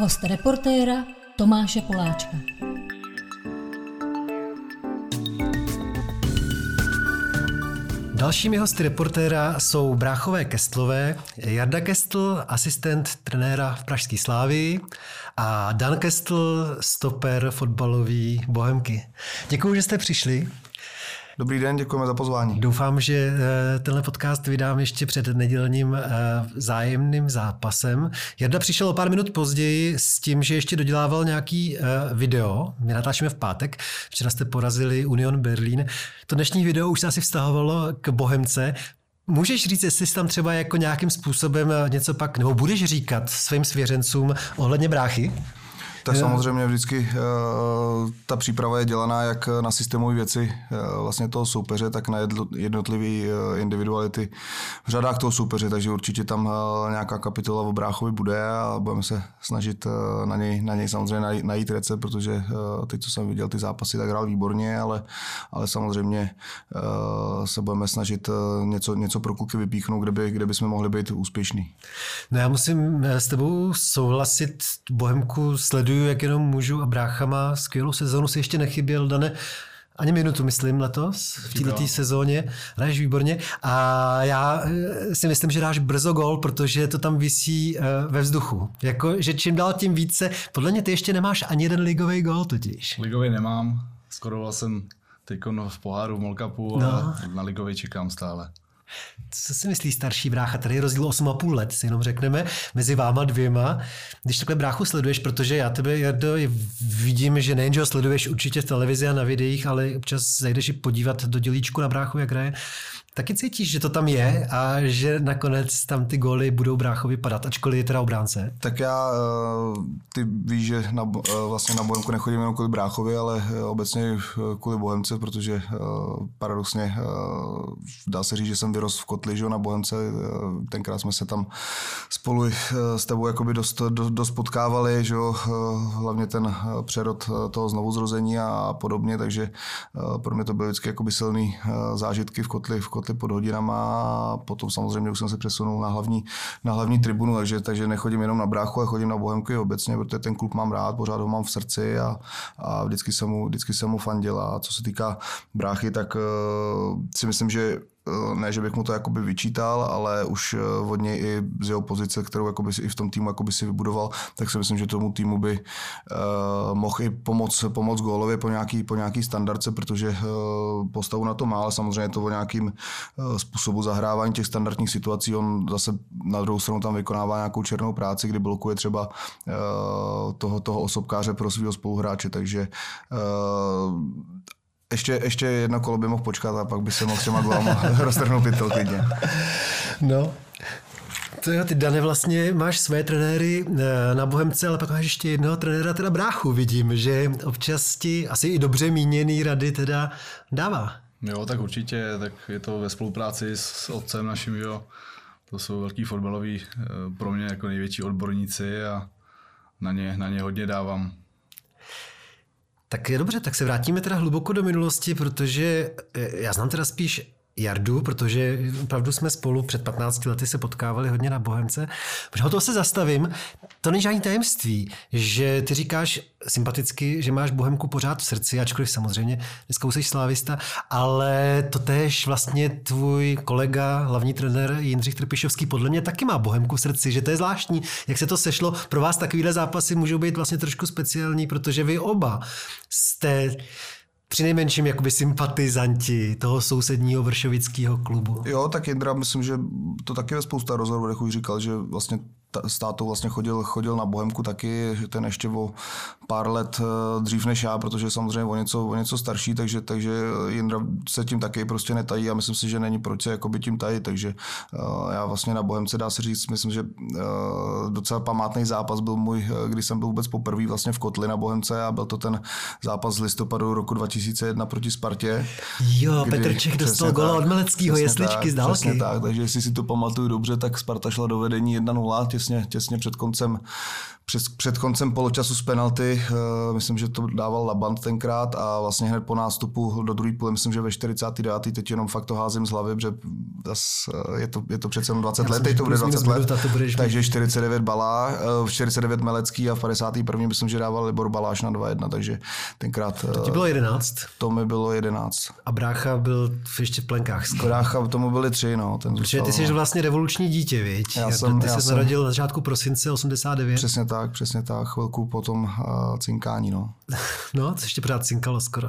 Host reportéra Tomáše Poláčka. Dalšími hosty reportéra jsou bráchové Kestlové, Jarda Kestl, asistent trenéra v Pražské Slávii a Dan Kestl, stoper fotbalový Bohemky. Děkuji, že jste přišli. Dobrý den, děkujeme za pozvání. Doufám, že eh, tenhle podcast vydám ještě před nedělním eh, zájemným zápasem. Jarda přišel o pár minut později s tím, že ještě dodělával nějaký eh, video. My natáčíme v pátek. Včera jste porazili Union Berlin. To dnešní video už se asi vztahovalo k Bohemce. Můžeš říct, jestli jsi tam třeba jako nějakým způsobem něco pak, nebo budeš říkat svým svěřencům ohledně bráchy? Tak samozřejmě vždycky uh, ta příprava je dělaná jak na systémové věci uh, vlastně toho soupeře, tak na jednotlivé uh, individuality v řadách toho soupeře, takže určitě tam nějaká kapitola o Bráchovi bude a budeme se snažit na, něj, na něj samozřejmě najít, najít recept, protože teď, co jsem viděl ty zápasy, tak hrál výborně, ale, ale samozřejmě se budeme snažit něco, něco pro kluky vypíchnout, kde by, kde by jsme mohli být úspěšní. No já musím s tebou souhlasit, Bohemku sleduju sleduju, jak jenom můžu a brácha má skvělou sezónu, si ještě nechyběl, Dane, ani minutu, myslím, letos v této sezóně. Hraješ výborně. A já eh, si myslím, že dáš brzo gol, protože to tam visí eh, ve vzduchu. Jako, že čím dál tím více. Podle mě ty ještě nemáš ani jeden ligový gol totiž. Ligový nemám. Skoro jsem teď v poháru v Molkapu, no. ale na ligový čekám stále. Co si myslí starší brácha? Tady je rozdíl 8,5 let, si jenom řekneme, mezi váma dvěma. Když takhle bráchu sleduješ, protože já tebe, Jardo, vidím, že nejen, že ho sleduješ určitě v televizi a na videích, ale občas zajdeš i podívat do dělíčku na bráchu, jak hraje. Taky cítíš, že to tam je a že nakonec tam ty góly budou bráchovi padat, ačkoliv je teda obránce? Tak já, eh, ty víš, že na, eh, vlastně na Bohemku nechodím jenom kvůli bráchovi, ale eh, obecně kvůli Bohemce, protože paradoxně dá se říct, že jsem vyrost v kotli, že na Bohemce. Tenkrát jsme se tam spolu s tebou jakoby dost, dost, potkávali, že jo, hlavně ten přerod toho znovuzrození a podobně, takže pro mě to byly vždycky jakoby silný zážitky v kotli, v kotli kotli pod hodinama a potom samozřejmě už jsem se přesunul na hlavní, na hlavní tribunu, takže, takže nechodím jenom na bráchu, ale chodím na Bohemky obecně, protože ten klub mám rád, pořád ho mám v srdci a, a vždycky, jsem mu, vždycky jsem mu fandil. A co se týká bráchy, tak uh, si myslím, že ne, že bych mu to jakoby vyčítal, ale už eh, od něj i z jeho pozice, kterou jakoby si i v tom týmu jakoby si vybudoval, tak si myslím, že tomu týmu by uh, mohl i pomoct, pomoct gólově po nějaký, po nějaký standardce, protože uh, postavu na to má, ale samozřejmě to o nějakým uh, způsobu zahrávání těch standardních situací. On zase na druhou stranu tam vykonává nějakou černou práci, kdy blokuje třeba uh, toho, toho osobkáře pro svého spoluhráče, takže uh, ještě, ještě jedno kolo by mohl počkat a pak by se mohl třeba golama roztrhnout pytel klidně. No, to jo, ty Dane vlastně máš své trenéry eh, na Bohemce, ale pak máš ještě jednoho trenéra, teda bráchu vidím, že občas ti asi i dobře míněný rady teda dává. Jo, tak určitě, tak je to ve spolupráci s otcem naším, jo. To jsou velký fotbaloví eh, pro mě jako největší odborníci a na ně, na ně hodně dávám. Tak je dobře, tak se vrátíme teda hluboko do minulosti, protože eh, já znám teda spíš Jardu, protože opravdu jsme spolu před 15 lety se potkávali hodně na Bohemce. Protože o to se zastavím. To není žádný tajemství, že ty říkáš sympaticky, že máš Bohemku pořád v srdci, ačkoliv samozřejmě dneska jsi slávista, ale to tež vlastně tvůj kolega, hlavní trenér Jindřich Trpišovský, podle mě taky má Bohemku v srdci, že to je zvláštní, jak se to sešlo. Pro vás takovýhle zápasy můžou být vlastně trošku speciální, protože vy oba jste při nejmenším jakoby sympatizanti toho sousedního vršovického klubu. Jo, tak Jindra, myslím, že to taky ve spousta rozhovorech už říkal, že vlastně s tátou vlastně chodil, chodil na Bohemku taky, že ten ještě o pár let eh, dřív než já, protože samozřejmě o něco, o něco starší, takže, takže Jindra se tím taky prostě netají a myslím si, že není proč se jakoby tím tají, takže uh, já vlastně na Bohemce dá se říct, myslím, že uh, docela památný zápas byl můj, když jsem byl vůbec poprvé vlastně v Kotli na Bohemce a byl to ten zápas z listopadu roku 2001 proti Spartě. Jo, Petr Čech dostal gola od Meleckého, jesličky tak, z dálky. Tak, takže jestli si to pamatuju dobře, tak Sparta šla do vedení 1-0, těsně, těsně před koncem před, před koncem poločasu z penalty, uh, myslím, že to dával Labant tenkrát a vlastně hned po nástupu do druhé půle, myslím, že ve 49. teď jenom fakt to házím z hlavy, že zas, uh, je, to, je to přece jenom 20 let, teď to bude 20 let, to takže 49 Balá, uh, 49 Melecký a v 51. myslím, že dával Libor Baláš na 2-1, takže tenkrát... To ti bylo 11? To mi bylo 11. A brácha byl ještě v plenkách. Brácha, tomu byly tři, no. Ten zůstal, Protože ty jsi no. vlastně revoluční dítě, viď? Já jsem, ty já jsi jsem, narodil na začátku prosince 89. Přesně tak přesně tak, chvilku potom uh, cinkání, no. No, co ještě pořád cinkalo skoro.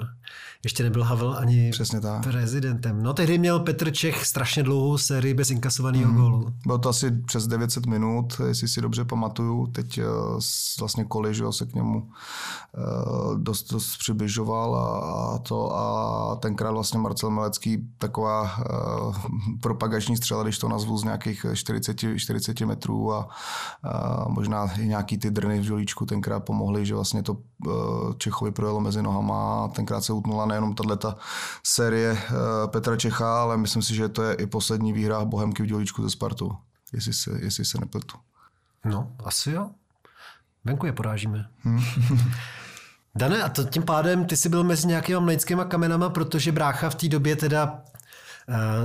Ještě nebyl Havel ani Přesně tak. prezidentem. No tehdy měl Petr Čech strašně dlouhou sérii bez inkasovaného mm. gólu. Bylo to asi přes 900 minut, jestli si dobře pamatuju. Teď uh, vlastně Koli, se k němu uh, dost, dost přibližoval a, to a tenkrát vlastně Marcel Melecký taková uh, propagační střela, když to nazvu z nějakých 40, 40 metrů a, a možná i nějaký ty drny v žolíčku tenkrát pomohly, že vlastně to Čechovi projelo mezi nohama a tenkrát se utnula nejenom tato série uh, Petra Čecha, ale myslím si, že to je i poslední výhra Bohemky v dělíčku ze Spartu, jestli se, jestli se nepletu. No, asi jo. Venku je porážíme. Hmm. Dane, a to tím pádem ty jsi byl mezi nějakýma mlejckýma kamenama, protože brácha v té době teda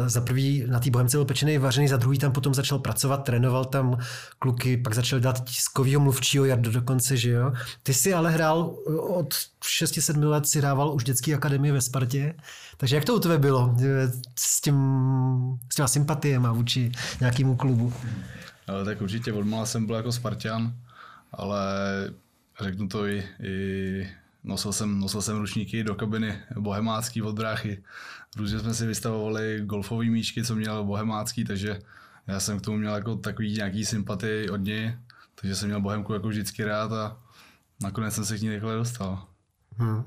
za prvý na té Bohemce byl pečený vařený, za druhý tam potom začal pracovat, trénoval tam kluky, pak začal dělat tiskovýho mluvčího Jardo dokonce, že jo. Ty si ale hrál od 6-7 let, si hrával už dětské akademie ve Spartě, takže jak to u tebe bylo s, tím, s těma sympatiema vůči nějakému klubu? Ale tak určitě odmala jsem byl jako Spartan, ale řeknu to i, i nosil jsem, nosil jsem ručníky do kabiny bohemácký od bráchy. Různě jsme si vystavovali golfové míčky, co měl bohemácký, takže já jsem k tomu měl jako takový nějaký sympatii od něj, takže jsem měl bohemku jako vždycky rád a nakonec jsem se k ní takhle dostal. Hmm.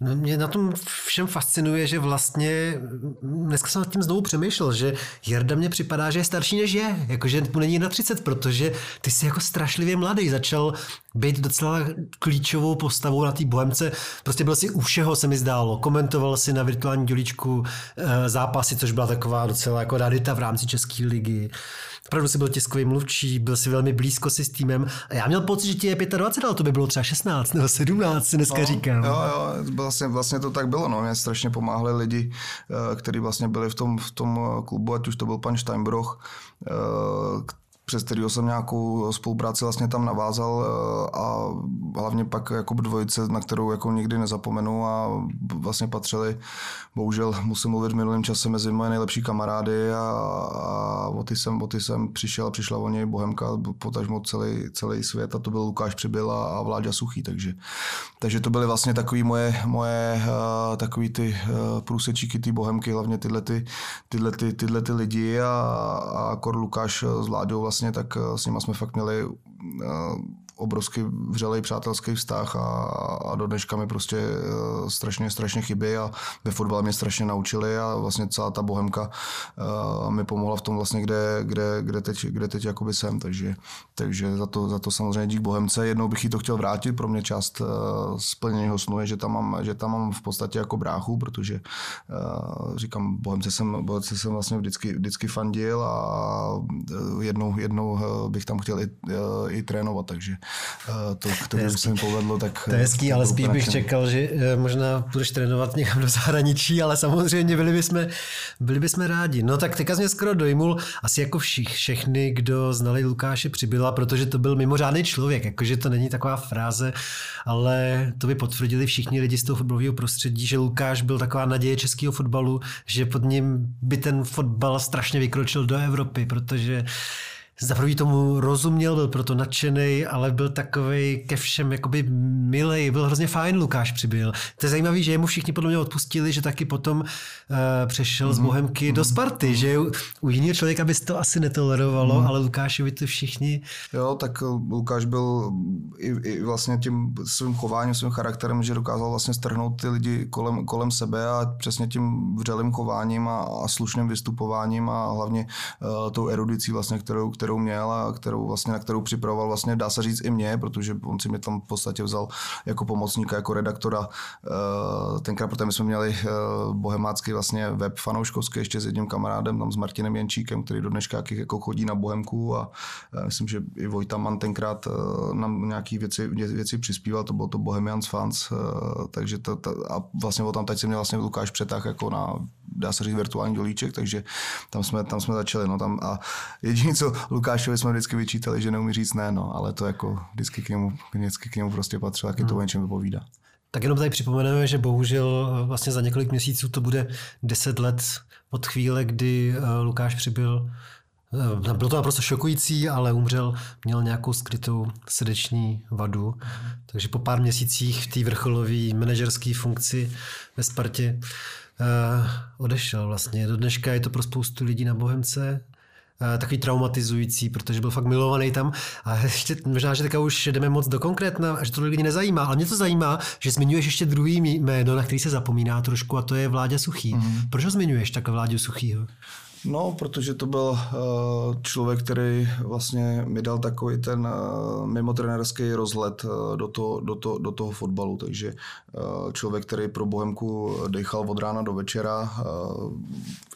No, mě na tom všem fascinuje, že vlastně dneska jsem nad tím znovu přemýšlel, že Jarda mě připadá, že je starší než je, jakože mu není na 30, protože ty jsi jako strašlivě mladý, začal být docela klíčovou postavou na té bohemce, prostě byl si u všeho, se mi zdálo, komentoval si na virtuální dělíčku eh, zápasy, což byla taková docela jako radita v rámci České ligy. Opravdu si byl tiskový mluvčí, byl si velmi blízko si s týmem. A já měl pocit, že ti je 25, ale to by bylo třeba 16 nebo 17, si dneska no, říkám. Jo, jo, vlastně, vlastně to tak bylo. No. Mě strašně pomáhali lidi, eh, kteří vlastně byli v tom, v tom eh, klubu, ať už to byl pan Steinbroch, eh, přes kterého jsem nějakou spolupráci vlastně tam navázal eh, a hlavně pak jako dvojice, na kterou jako nikdy nezapomenu a vlastně patřili, bohužel musím mluvit v minulém čase mezi moje nejlepší kamarády a, a o, ty jsem, o ty jsem přišel a přišla o něj Bohemka, potažmo celý, celý svět a to byl Lukáš Přibyl a, a Vláďa Suchý, takže, takže to byly vlastně takový moje, moje uh, takový ty uh, průsečíky ty Bohemky, hlavně tyhle, ty, tyhle, ty, tyhle ty lidi a, a Kor Lukáš s Vláďou vlastně vlastně, tak eh, s nimi jsme fakt měli obrovský vřelej přátelský vztah a, a do dneška mi prostě uh, strašně, strašně chybí a ve fotbale mě strašně naučili a vlastně celá ta bohemka uh, mi pomohla v tom vlastně, kde, kde, kde teď, kde teď jakoby jsem, takže, takže za, to, za to samozřejmě dík bohemce. Jednou bych jí to chtěl vrátit, pro mě část uh, splněného snu je, že tam, mám, že tam mám v podstatě jako bráchu, protože říkám, bohemce jsem, bohemce jsem vlastně vždycky, vždycky fandil a jednou, jednou bych tam chtěl i, i trénovat, takže to, to, to se mi povedlo, tak... To je hezký, ale spíš bych čekal, že eh, možná budeš trénovat někam do zahraničí, ale samozřejmě byli bychom, byli bychom rádi. No tak teďka mě skoro dojmul, asi jako všich, všechny, kdo znali Lukáše Přibyla, protože to byl mimořádný člověk, jakože to není taková fráze, ale to by potvrdili všichni lidi z toho fotbalového prostředí, že Lukáš byl taková naděje českého fotbalu, že pod ním by ten fotbal strašně vykročil do Evropy, protože za prvý tomu rozuměl, byl proto nadšený, ale byl takový ke všem jakoby milej, byl hrozně fajn Lukáš přibyl. To je zajímavé, že jemu všichni podle mě odpustili, že taky potom uh, přešel mm-hmm. z mhm. Bohemky mm-hmm. do mhm. Sparty, že u, u jiného člověka by to asi netolerovalo, mm-hmm. ale Lukášovi to všichni... Jo, tak Lukáš byl i, i vlastně tím svým chováním, svým charakterem, že dokázal vlastně strhnout ty lidi kolem, kolem sebe a přesně tím vřelým chováním a, a slušným vystupováním a hlavně uh, tou erudicí vlastně, kterou, kterou kterou měl a kterou vlastně, na kterou připravoval vlastně, dá se říct i mě, protože on si mě tam v podstatě vzal jako pomocníka, jako redaktora. Eh, tenkrát, protože my jsme měli eh, bohemácký vlastně web fanouškovský ještě s jedním kamarádem, tam s Martinem Jenčíkem, který do dneška jako chodí na Bohemku a myslím, že i Vojta Man tenkrát nám nějaký věci, věci přispíval, to bylo to Bohemians Fans, takže to, to, a vlastně o tam teď se mě vlastně Lukáš přetah jako na dá se říct, virtuální dolíček, takže tam jsme, tam jsme začali. No, tam a jediné, co Lukášovi jsme vždycky vyčítali, že neumí říct ne, no, ale to jako vždycky k němu, vždycky k němu prostě patřilo, jak je to hmm. o něčem vypovídá. Tak jenom tady připomeneme, že bohužel eh, vlastně za několik měsíců to bude 10 let od chvíle, kdy eh, Lukáš přibyl eh, bylo to naprosto šokující, ale umřel, měl nějakou skrytou srdeční vadu. Takže po pár měsících v té vrcholové manažerské funkci ve Spartě odešel vlastně. Do dneška je to pro spoustu lidí na Bohemce takový traumatizující, protože byl fakt milovaný tam. A ještě možná, že teďka už jdeme moc do konkrétna, a že to lidi nezajímá, ale mě to zajímá, že zmiňuješ ještě druhý jméno, na který se zapomíná trošku, a to je Vláďa Suchý. Mm-hmm. Proč ho zmiňuješ tak Vláďu Suchýho? No, protože to byl uh, člověk, který vlastně mi dal takový ten uh, mimo trenerský rozhled do, to, do, to, do toho fotbalu. Takže člověk, který pro Bohemku dechal od rána do večera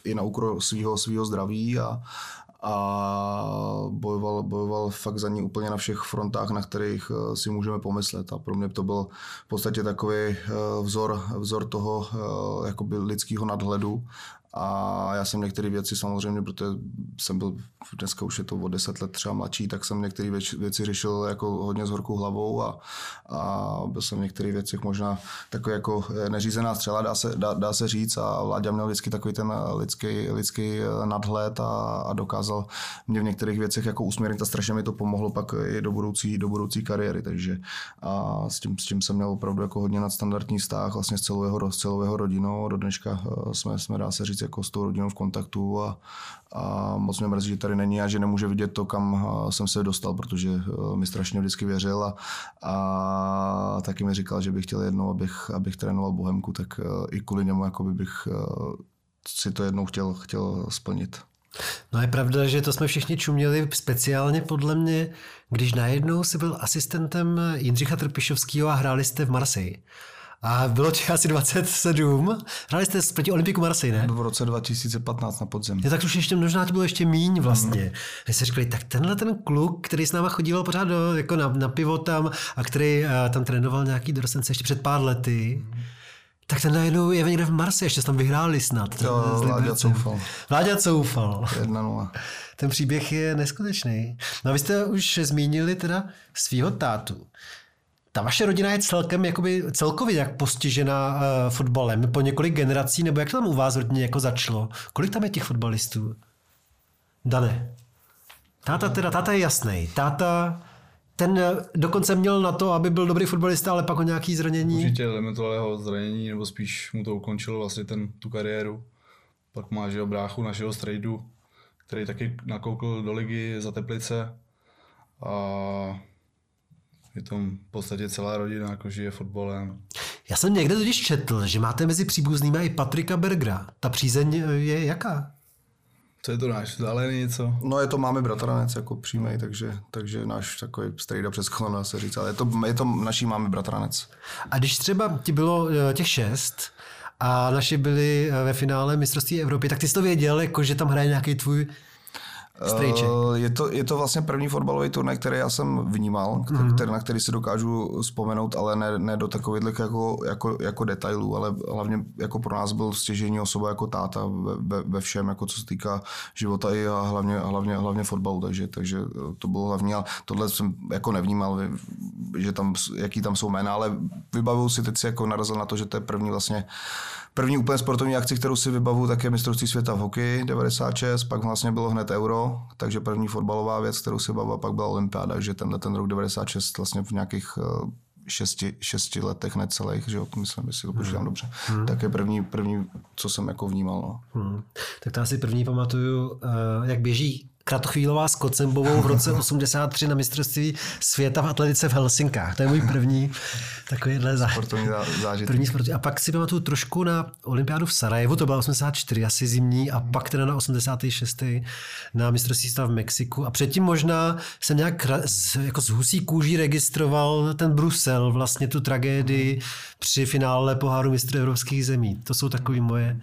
i na úkor svého svýho zdraví a, a bojoval, bojoval fakt za ní úplně na všech frontách, na kterých si můžeme pomyslet. A pro mě to byl v podstatě takový vzor, vzor toho jakoby lidského nadhledu a já jsem některé věci samozřejmě, protože jsem byl, dneska už je to o deset let třeba mladší, tak jsem některé věci řešil jako hodně s horkou hlavou a, a byl jsem v některých věcech možná takový jako neřízená střela, dá se, dá, dá se říct. A Vláďa měl vždycky takový ten lidský, lidský nadhled a, a dokázal mě v některých věcech jako usměrnit a strašně mi to pomohlo pak i do budoucí, do budoucí kariéry, takže a s tím, s tím jsem měl opravdu jako hodně nadstandardní vztah vlastně s celou jeho, s celou jeho rodinou, do dneška eh, jsme, jsme dá se říct jako s tou rodinou v kontaktu a, a moc mě mrzí, že tady není a že nemůže vidět to, kam jsem se dostal, protože e, mi strašně vždycky věřil a, a taky mi říkal, že bych chtěl jednou, abych, abych trénoval Bohemku, tak e, i kvůli němu jakoby bych e, si to jednou chtěl, chtěl splnit. No je pravda, že to jsme všichni čuměli speciálně podle mě, když najednou si byl asistentem Jindřicha Trpišovského a hráli jste v Marseille. A bylo těch asi 27. Hráli jste proti Olympiku Marseille, ne? V roce 2015 na podzim. Je tak už ještě, možná to bylo ještě míň vlastně. Mm. My si říkali, tak tenhle ten kluk, který s náma chodíval pořád do, jako na, na pivo tam a který a, tam trénoval nějaký dorostence ještě před pár lety, mm. tak ten najednou je někde v Marse, ještě tam vyhráli snad. Jo, Vláďa Coufal. Vláďa Coufal. 1-0. Ten příběh je neskutečný. No a vy jste už zmínili teda svého tátu. Ta vaše rodina je celkem jakoby celkově jak postižena uh, fotbalem po několik generací, nebo jak to tam u vás rodině jako začalo? Kolik tam je těch fotbalistů? Dane. Táta teda, táta je jasný. Táta ten eh, dokonce měl na to, aby byl dobrý fotbalista, ale pak o nějaký zranění. Určitě limitového zranění, nebo spíš mu to ukončilo vlastně ten, tu kariéru. Pak má že bráchu našeho strejdu, který taky nakoukl do ligy za Teplice. A je tam v podstatě celá rodina jako žije fotbalem. Já jsem někde totiž četl, že máte mezi příbuznými i Patrika Bergera. Ta přízeň je jaká? Co je to náš vzdálený něco? No je to máme bratranec jako přímý, takže, takže náš takový strejda přes koleno se říct, ale je to, je to naší máme bratranec. A když třeba ti bylo eh, těch šest a naši byli eh, ve finále mistrovství Evropy, tak ty jsi to věděl, jako, že tam hraje nějaký tvůj Strejček. Eh, je to, je to vlastně první fotbalový turnaj, který já jsem vnímal, mm-hmm. který, na který si dokážu vzpomenout, ale ne, ne do takových jako, jako, jako detailů, ale hlavně jako pro nás byl stěžení osoba jako táta ve, ve, ve všem, jako co se týká života i a hlavně, hlavně, hlavně fotbalu, takže, takže to bylo hlavní, ale tohle jsem jako nevnímal, že tam, jaký tam jsou jména, ale vybavuju si teď si jako narazil na to, že to je první vlastně První úplně sportovní akci, kterou si vybavu, tak je mistrovství světa v hokeji 96, pak vlastně bylo hned euro, takže první fotbalová věc, kterou si vybavu, pak byla olympiáda, že tenhle ten rok 96 vlastně v nějakých eh, šesti, šesti letech necelých, že jo, myslím, jestli to počítám hmm. dobře, hmm. tak je první, první, co jsem jako vnímal. No. Hmm. Tak to asi první pamatuju, eh, jak běží Kratochvílová s Kocembovou v roce 83 na mistrovství světa v atletice v Helsinkách. To je můj první takovýhle zá... Sportovní zážitek. První sport. A pak si pamatuju trošku na olympiádu v Sarajevu, to byla 84, asi zimní, a pak teda na 86. na mistrovství světa v Mexiku. A předtím možná jsem nějak z, jako z husí kůží registroval ten Brusel, vlastně tu tragédii při finále poháru mistrů evropských zemí. To jsou takové moje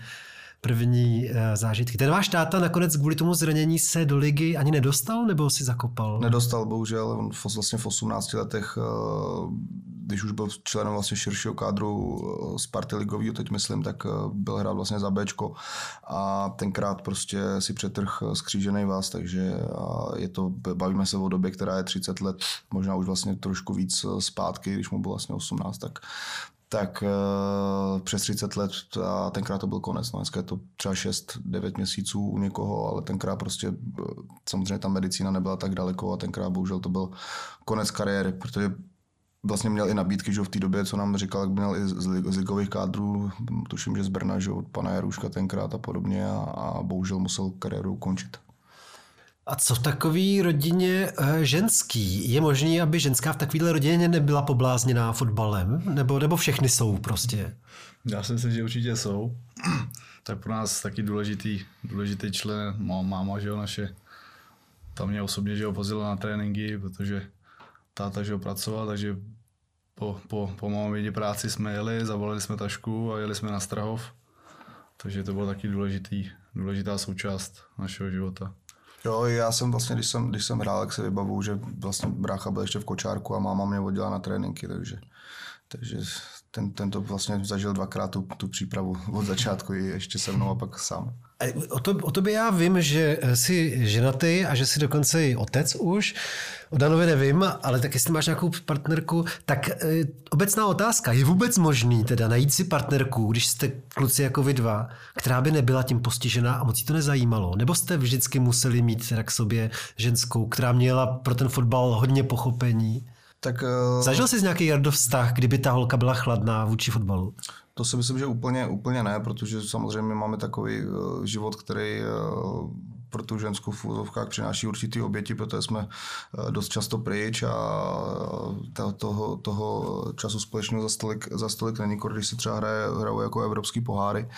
první uh, zážitky. Ten váš táta nakonec kvůli tomu zranění se do ligy ani nedostal, nebo si zakopal? Nedostal, bohužel. On vlastně v 18 letech, uh, když už byl členem vlastně širšího kádru uh, Sparty ligový, teď myslím, tak byl hrát vlastně za Bčko a tenkrát prostě si přetrh skřížený vás, takže je to, bavíme se o době, která je 30 let, možná už vlastně trošku víc zpátky, když mu bylo vlastně 18, tak tak uh, přes 30 let a tenkrát to byl konec. No, dneska je to třeba 6-9 měsíců u někoho, ale tenkrát prostě uh, samozřejmě ta medicína nebyla tak daleko a tenkrát bohužel to byl konec kariéry, protože vlastně měl i nabídky, že v té době, co nám říkal, jak měl i z, z ligových kádrů, tuším, že z Brna, že od pana Jaruška tenkrát a podobně a, a bohužel musel kariéru ukončit. A co v takové rodině eh, ženský? Je možné, aby ženská v takovéhle rodině nebyla poblázněná fotbalem? Nebo, nebo všechny jsou prostě? Já si myslím, že určitě jsou. tak pro nás taky důležitý, důležitý člen, máma, že jo, naše, tam mě osobně, že pozila na tréninky, protože táta, že ho pracoval, takže po, po, po mamě práci jsme jeli, zavolali jsme tašku a jeli jsme na Strahov. Takže to bylo taky důležitý, důležitá součást našeho života. Jo, já jsem vlastně, když jsem, když jsem hrál, tak se vybavu, že vlastně brácha byl ještě v kočárku a máma mě vodila na tréninky, takže, takže ten, ten to vlastně zažil dvakrát tu, tu přípravu od začátku ještě se mnou a pak sám. O, to, o tobě já vím, že jsi ženatý a že jsi dokonce i otec už. O Danovi nevím, ale tak jestli máš nějakou partnerku, tak e, obecná otázka. Je vůbec možný teda najít si partnerku, když jste kluci jako vy dva, která by nebyla tím postižená a moc jí to nezajímalo? Nebo jste vždycky museli mít teda k sobě ženskou, která měla pro ten fotbal hodně pochopení? Tak, uh... Zažil jsi nějaký Jardo vztah, kdyby ta holka byla chladná vůči fotbalu? To si myslím, že úplně, úplně ne, protože samozřejmě máme takový uh, život, který uh, pro tu ženskou v úzovkách přináší určitý oběti, protože jsme dost často pryč a toho, toho času společného za stolik, za stolik není, když se třeba hraje, hrajou jako evropský poháry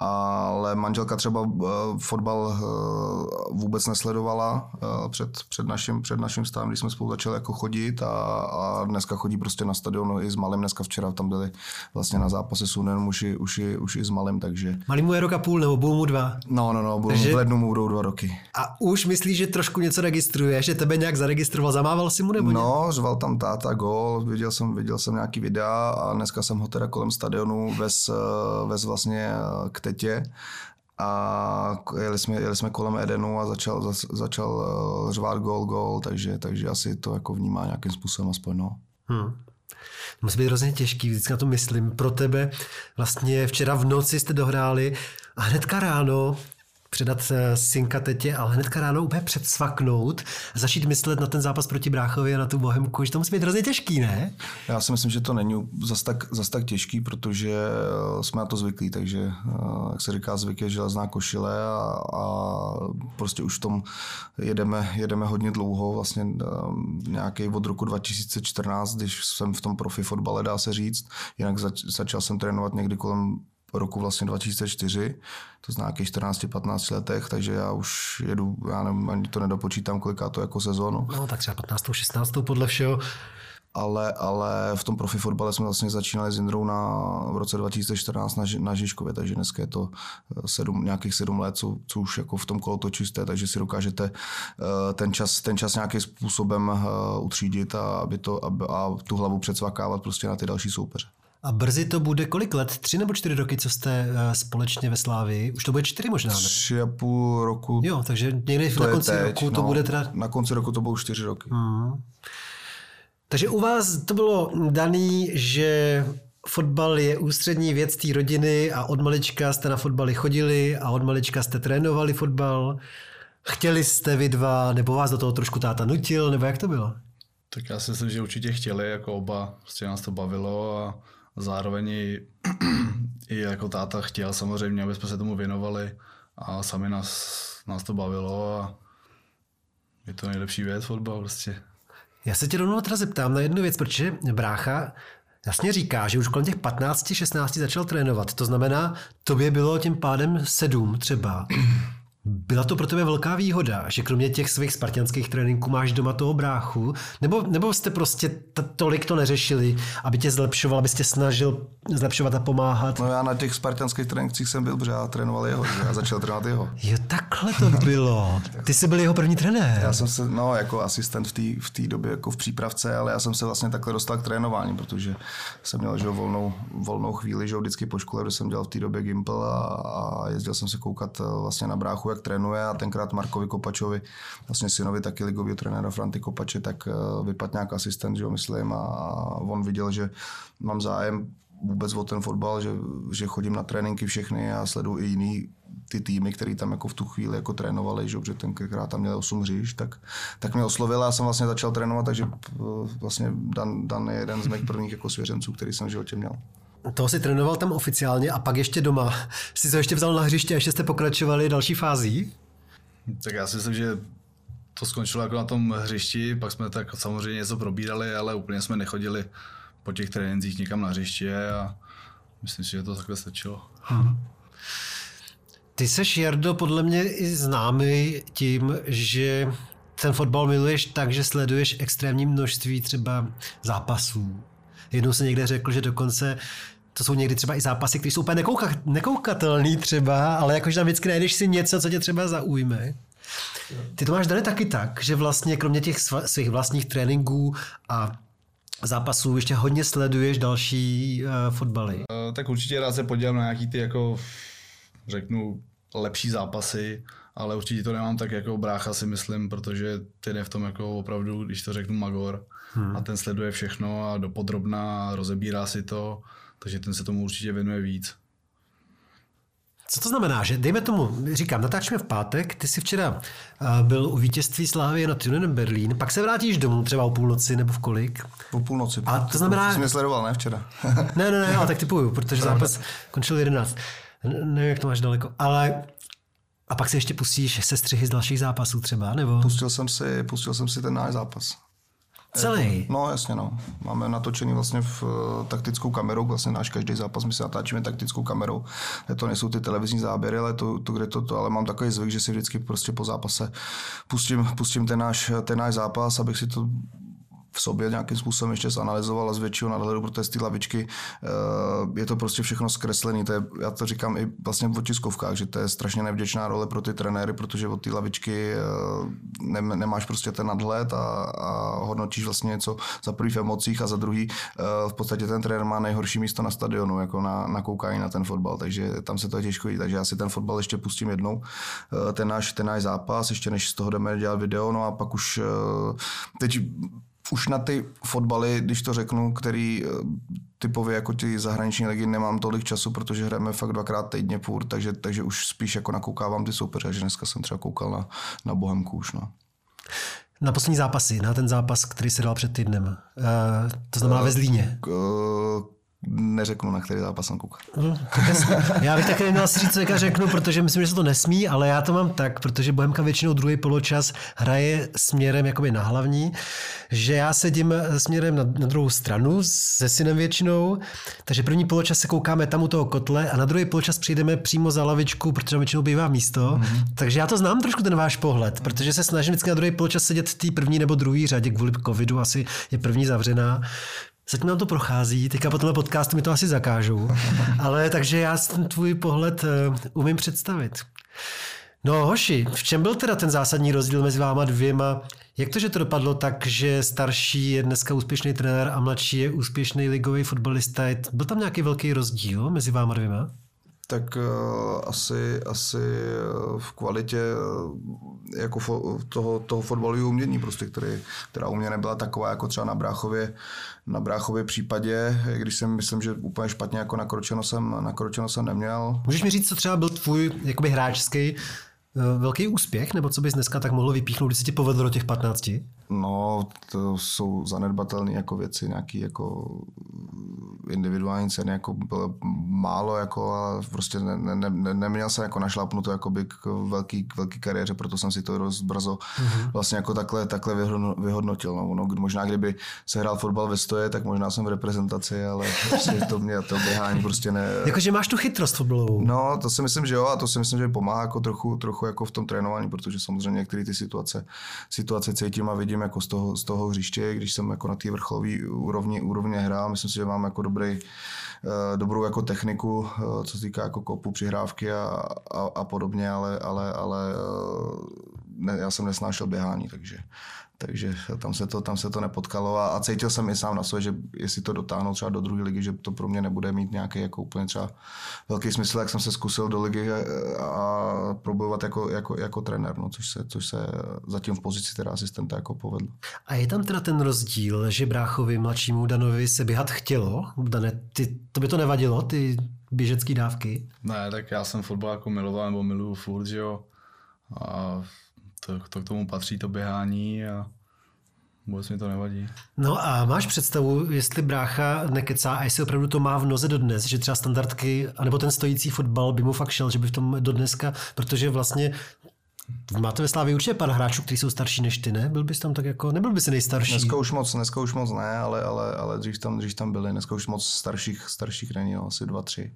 ale manželka třeba uh, fotbal uh, vůbec nesledovala uh, před, před, naším, před naším stavem, když jsme spolu začali jako chodit a, a dneska chodí prostě na stadion i s malým, dneska včera tam byli vlastně na zápase s Unem už i, už, i, už i s malým, takže... Malý mu je rok a půl nebo budou mu dva? No, no, no, budou, takže... v lednu mu budou dva roky. A už myslíš, že trošku něco registruje, že tebe nějak zaregistroval, zamával si mu nebo No, řval tam táta gol, viděl jsem, viděl jsem nějaký videa a dneska jsem ho teda kolem stadionu vez, vez vlastně k tetě a jeli jsme, jeli jsme kolem Edenu a začal, začal eh, řvát gol, gol, takže, takže asi to jako vnímá nějakým způsobem aspoň, no. Hmm. Musí být hrozně těžký, vždycky na to myslím. Pro tebe vlastně včera v noci jste dohráli a hnedka ráno předat eh, synka tetě, ale hnedka ráno úplně předsvaknout a začít myslet na ten zápas proti Bráchovi a na tu Bohemku, že to musí být hrozně těžký, ne? Já si myslím, že to není zas tak, zas tak těžký, protože eh, jsme na to zvyklí, takže eh, jak se říká, zvyk je železná košile a, a prostě už v tom jedeme, jedeme hodně dlouho, vlastně nějaký od roku 2014, když jsem v tom profi fotbale, dá se říct, jinak zač, začal jsem trénovat někdy kolem roku vlastně 2004, to znamená nějakých 14-15 letech, takže já už jedu, já nevím, ani to nedopočítám, koliká to jako sezónu. No tak třeba 15. 16. podle všeho. Ale, ale v tom profi fotbale jsme vlastně začínali s Jindrou na, v roce 2014 na, na Žižkově, takže dneska je to eh, sedm, nějakých sedm let, co, co už jako v tom kolotoču jste, takže si dokážete eh, ten čas, ten čas nějakým způsobem eh, utřídit a, aby to, aby, a tu hlavu předsvakávat prostě na ty další soupeře. A brzy to bude kolik let? Tři nebo čtyři roky, co jste uh, společně ve Slávii? Už to bude čtyři možná, ne? Tři a půl roku. Jo, takže někdy na konci teď, roku to no, bude teda... Na konci roku to budou čtyři roky. Hmm. Takže u vás to bylo daný, že fotbal je ústřední věc té rodiny a od malička jste na fotbaly chodili a od malička jste trénovali fotbal. Chtěli jste vy dva, nebo vás do toho trošku táta nutil, nebo jak to bylo? Tak já si myslím, že určitě chtěli, jako oba, prostě nás to bavilo a zároveň i, i jako táta chtěl samozřejmě, aby jsme se tomu věnovali a sami nás, nás to bavilo a Je to nejlepší věc fotbal prostě. Já se tě rovnou teda zeptám na jednu věc, protože brácha jasně říká, že už kolem těch 15-16 začal trénovat. To znamená, tobě bylo tím pádem sedm třeba. Byla to pro tebe velká výhoda, že kromě těch svých spartianských tréninků máš doma toho bráchu? Nebo, nebo jste prostě t- tolik to neřešili, aby tě zlepšoval, abyste snažil zlepšovat a pomáhat? No já na těch spartianských trénincích jsem byl, protože já trénoval jeho, já začal trénovat jeho. Jo, takhle to bylo. Ty jsi byl jeho první trenér. Já jsem se, no jako asistent v té v té době jako v přípravce, ale já jsem se vlastně takhle dostal k trénování, protože jsem měl že, volnou, volnou chvíli, že vždycky po škole, kde jsem dělal v té době Gimpel a, a, jezdil jsem se koukat eh, vlastně na bráchu, jak trénuje a tenkrát Markovi Kopačovi, vlastně synovi taky ligového trenéra Franty Kopače, tak eh, vypadl nějak asistent, že jo, myslím, a on viděl, že mám zájem vůbec o ten fotbal, že, že chodím na tréninky všechny a sleduju i jiný ty týmy, který tam jako v tu chvíli jako trénovali, že, protože tenkrát tam měl 8 hřiš, tak, tak mě oslovil a jsem vlastně začal trénovat, takže eh, vlastně Dan, Dan je jeden z mých prvních jako svěřenců, který jsem v životě měl. Toho si trénoval tam oficiálně a pak ještě doma. Jsi to ještě vzal na hřiště a ještě jste pokračovali další fází? Tak já si myslím, že to skončilo jako na tom hřišti, pak jsme tak samozřejmě něco probírali, ale úplně jsme nechodili po těch trénincích někam na hřiště a myslím si, že to takhle stačilo. Hmm. Ty seš, Jardo, podle mě i známý tím, že ten fotbal miluješ tak, že sleduješ extrémní množství třeba zápasů. Jednou se někde řekl, že dokonce to jsou někdy třeba i zápasy, které jsou úplně nekouka, nekoukatelný třeba, ale jakože tam vždycky najdeš si něco, co tě třeba zaujme. Ty to máš dané taky tak, že vlastně kromě těch svých vlastních tréninků a zápasů ještě hodně sleduješ další uh, fotbaly. Uh, tak určitě rád se podívám na nějaký ty jako, řeknu, lepší zápasy, ale určitě to nemám tak jako brácha si myslím, protože ten je v tom jako opravdu, když to řeknu magor hmm. a ten sleduje všechno a dopodrobná rozebírá si to, takže ten se tomu určitě věnuje víc. Co to znamená, že dejme tomu, říkám, natáčíme v pátek, ty jsi včera byl u vítězství Slávy na Tunen Berlín, pak se vrátíš domů třeba o půlnoci nebo v kolik? Po půlnoci. A to znamená... Jsi mě sledoval, ne včera? ne, ne, ne, ale tak typuju, protože zápas končil 11. Nevím, jak to máš daleko, ale a pak se ještě pustíš se střihy z dalších zápasů třeba, nebo? Pustil jsem si, pustil jsem si ten náš zápas. Celý? No jasně no. Máme natočený vlastně v uh, taktickou kamerou, vlastně náš každý zápas my se natáčíme taktickou kamerou. To nejsou ty televizní záběry, ale to, to kde to, to, ale mám takový zvyk, že si vždycky prostě po zápase pustím, pustím ten náš, ten náš zápas, abych si to v sobě nějakým způsobem ještě zanalizoval a z většího nadhledu, protože ty lavičky eh, je to prostě všechno zkreslené. To je, já to říkám i vlastně v otiskovkách, že to je strašně nevděčná role pro ty trenéry, protože od té lavičky eh, ne, nemáš prostě ten nadhled a, a hodnotíš vlastně něco za prvý v emocích a za druhý eh, v podstatě ten trenér má nejhorší místo na stadionu, jako na, na koukání na ten fotbal, takže tam se to těžko jí. Takže já si ten fotbal ještě pustím jednou, ten náš, ten náš zápas, ještě než z toho jdeme dělat video, no a pak už teď už na ty fotbaly, když to řeknu, který eh, typově jako ty zahraniční ligy nemám tolik času, protože hrajeme fakt dvakrát týdně půl, takže, takže už spíš jako nakoukávám ty soupeře, že dneska jsem třeba koukal na, na Bohemku už. No. Na poslední zápasy, na ten zápas, který se dal před týdnem. Uh, to znamená uh, ve Zlíně. Uh, neřeknu, na který zápas jsem koukal. Já bych taky neměl si říct, co řeknu, protože myslím, že se to nesmí, ale já to mám tak, protože Bohemka většinou druhý poločas hraje směrem jakoby na hlavní, že já sedím směrem na, na druhou stranu se synem většinou, takže první poločas se koukáme tam u toho kotle a na druhý poločas přijdeme přímo za lavičku, protože tam většinou bývá místo. Mm-hmm. Takže já to znám trošku ten váš pohled, protože se snažím vždycky na druhý poločas sedět v té první nebo druhé řadě, kvůli covidu asi je první zavřená. Zatím nám to prochází, teďka po tomhle podcastu mi to asi zakážou, ale takže já ten tvůj pohled uh, umím představit. No hoši, v čem byl teda ten zásadní rozdíl mezi váma dvěma? Jak to, že to dopadlo tak, že starší je dneska úspěšný trenér a mladší je úspěšný ligový fotbalista? Byl tam nějaký velký rozdíl mezi váma dvěma? Tak uh, asi, asi uh, v kvalitě uh, jako fo, toho, toho fotbalového umění, prostě, který, která u mě nebyla taková jako třeba na Bráchově, na Bráchově případě, když jsem myslím, že úplně špatně jako nakročeno jsem, nakročeno jsem neměl. Můžeš mi říct, co třeba byl tvůj jakoby hráčský velký úspěch, nebo co bys dneska tak mohl vypíchnout, když se ti povedlo do těch 15? No, to jsou zanedbatelné jako věci, nějaký jako individuální ceny jako bylo málo, jako a prostě ne, ne, ne, neměl jsem jako našlápnuto jakoby k velký, k velký kariéře, proto jsem si to dost brzo mm-hmm. vlastně jako takhle, takhle vyhodnotil. No. No, možná kdyby se hrál fotbal ve stoje, tak možná jsem v reprezentaci, ale prostě to mě to běhání prostě ne... Jakože máš tu chytrost fotbalovou. No, to si myslím, že jo, a to si myslím, že pomáhá jako trochu, trochu jako v tom trénování, protože samozřejmě některé ty situace, situace cítím a vidím jako z toho, z toho hřiště, když jsem jako na té vrcholové úrovni, úrovně hrál. Myslím si, že mám jako dobrý, eh, dobrou jako techniku, eh, co se týká jako kopu, přihrávky a, a, a podobně, ale, ale, ale eh, ne, já jsem nesnášel běhání, takže, takže tam se to, tam se to nepotkalo a, a cítil jsem i sám na sebe, že jestli to dotáhnu třeba do druhé ligy, že to pro mě nebude mít nějaký jako úplně třeba velký smysl, jak jsem se zkusil do ligy a, a probojovat jako, jako, jako trenér, no, což, se, což se zatím v pozici teda asistenta jako povedlo. A je tam teda ten rozdíl, že bráchovi mladšímu Danovi se běhat chtělo? Dane, ty, to by to nevadilo, ty běžecké dávky? Ne, tak já jsem fotbal jako miloval, nebo miluju furt, že jo. A to, to k tomu patří to běhání a vůbec mi to nevadí. No a máš představu, jestli brácha nekecá a jestli opravdu to má v noze dodnes, že třeba standardky, anebo ten stojící fotbal by mu fakt šel, že by v tom dodneska, protože vlastně Máte ve Slávě určitě pár hráčů, kteří jsou starší než ty, ne? Byl bys tam tak jako, nebyl bys nejstarší? Dneska už moc, dneska už moc ne, ale, ale, ale dřív, tam, dřív tam byli. Dneska už moc starších, starších není, no, asi dva, tři.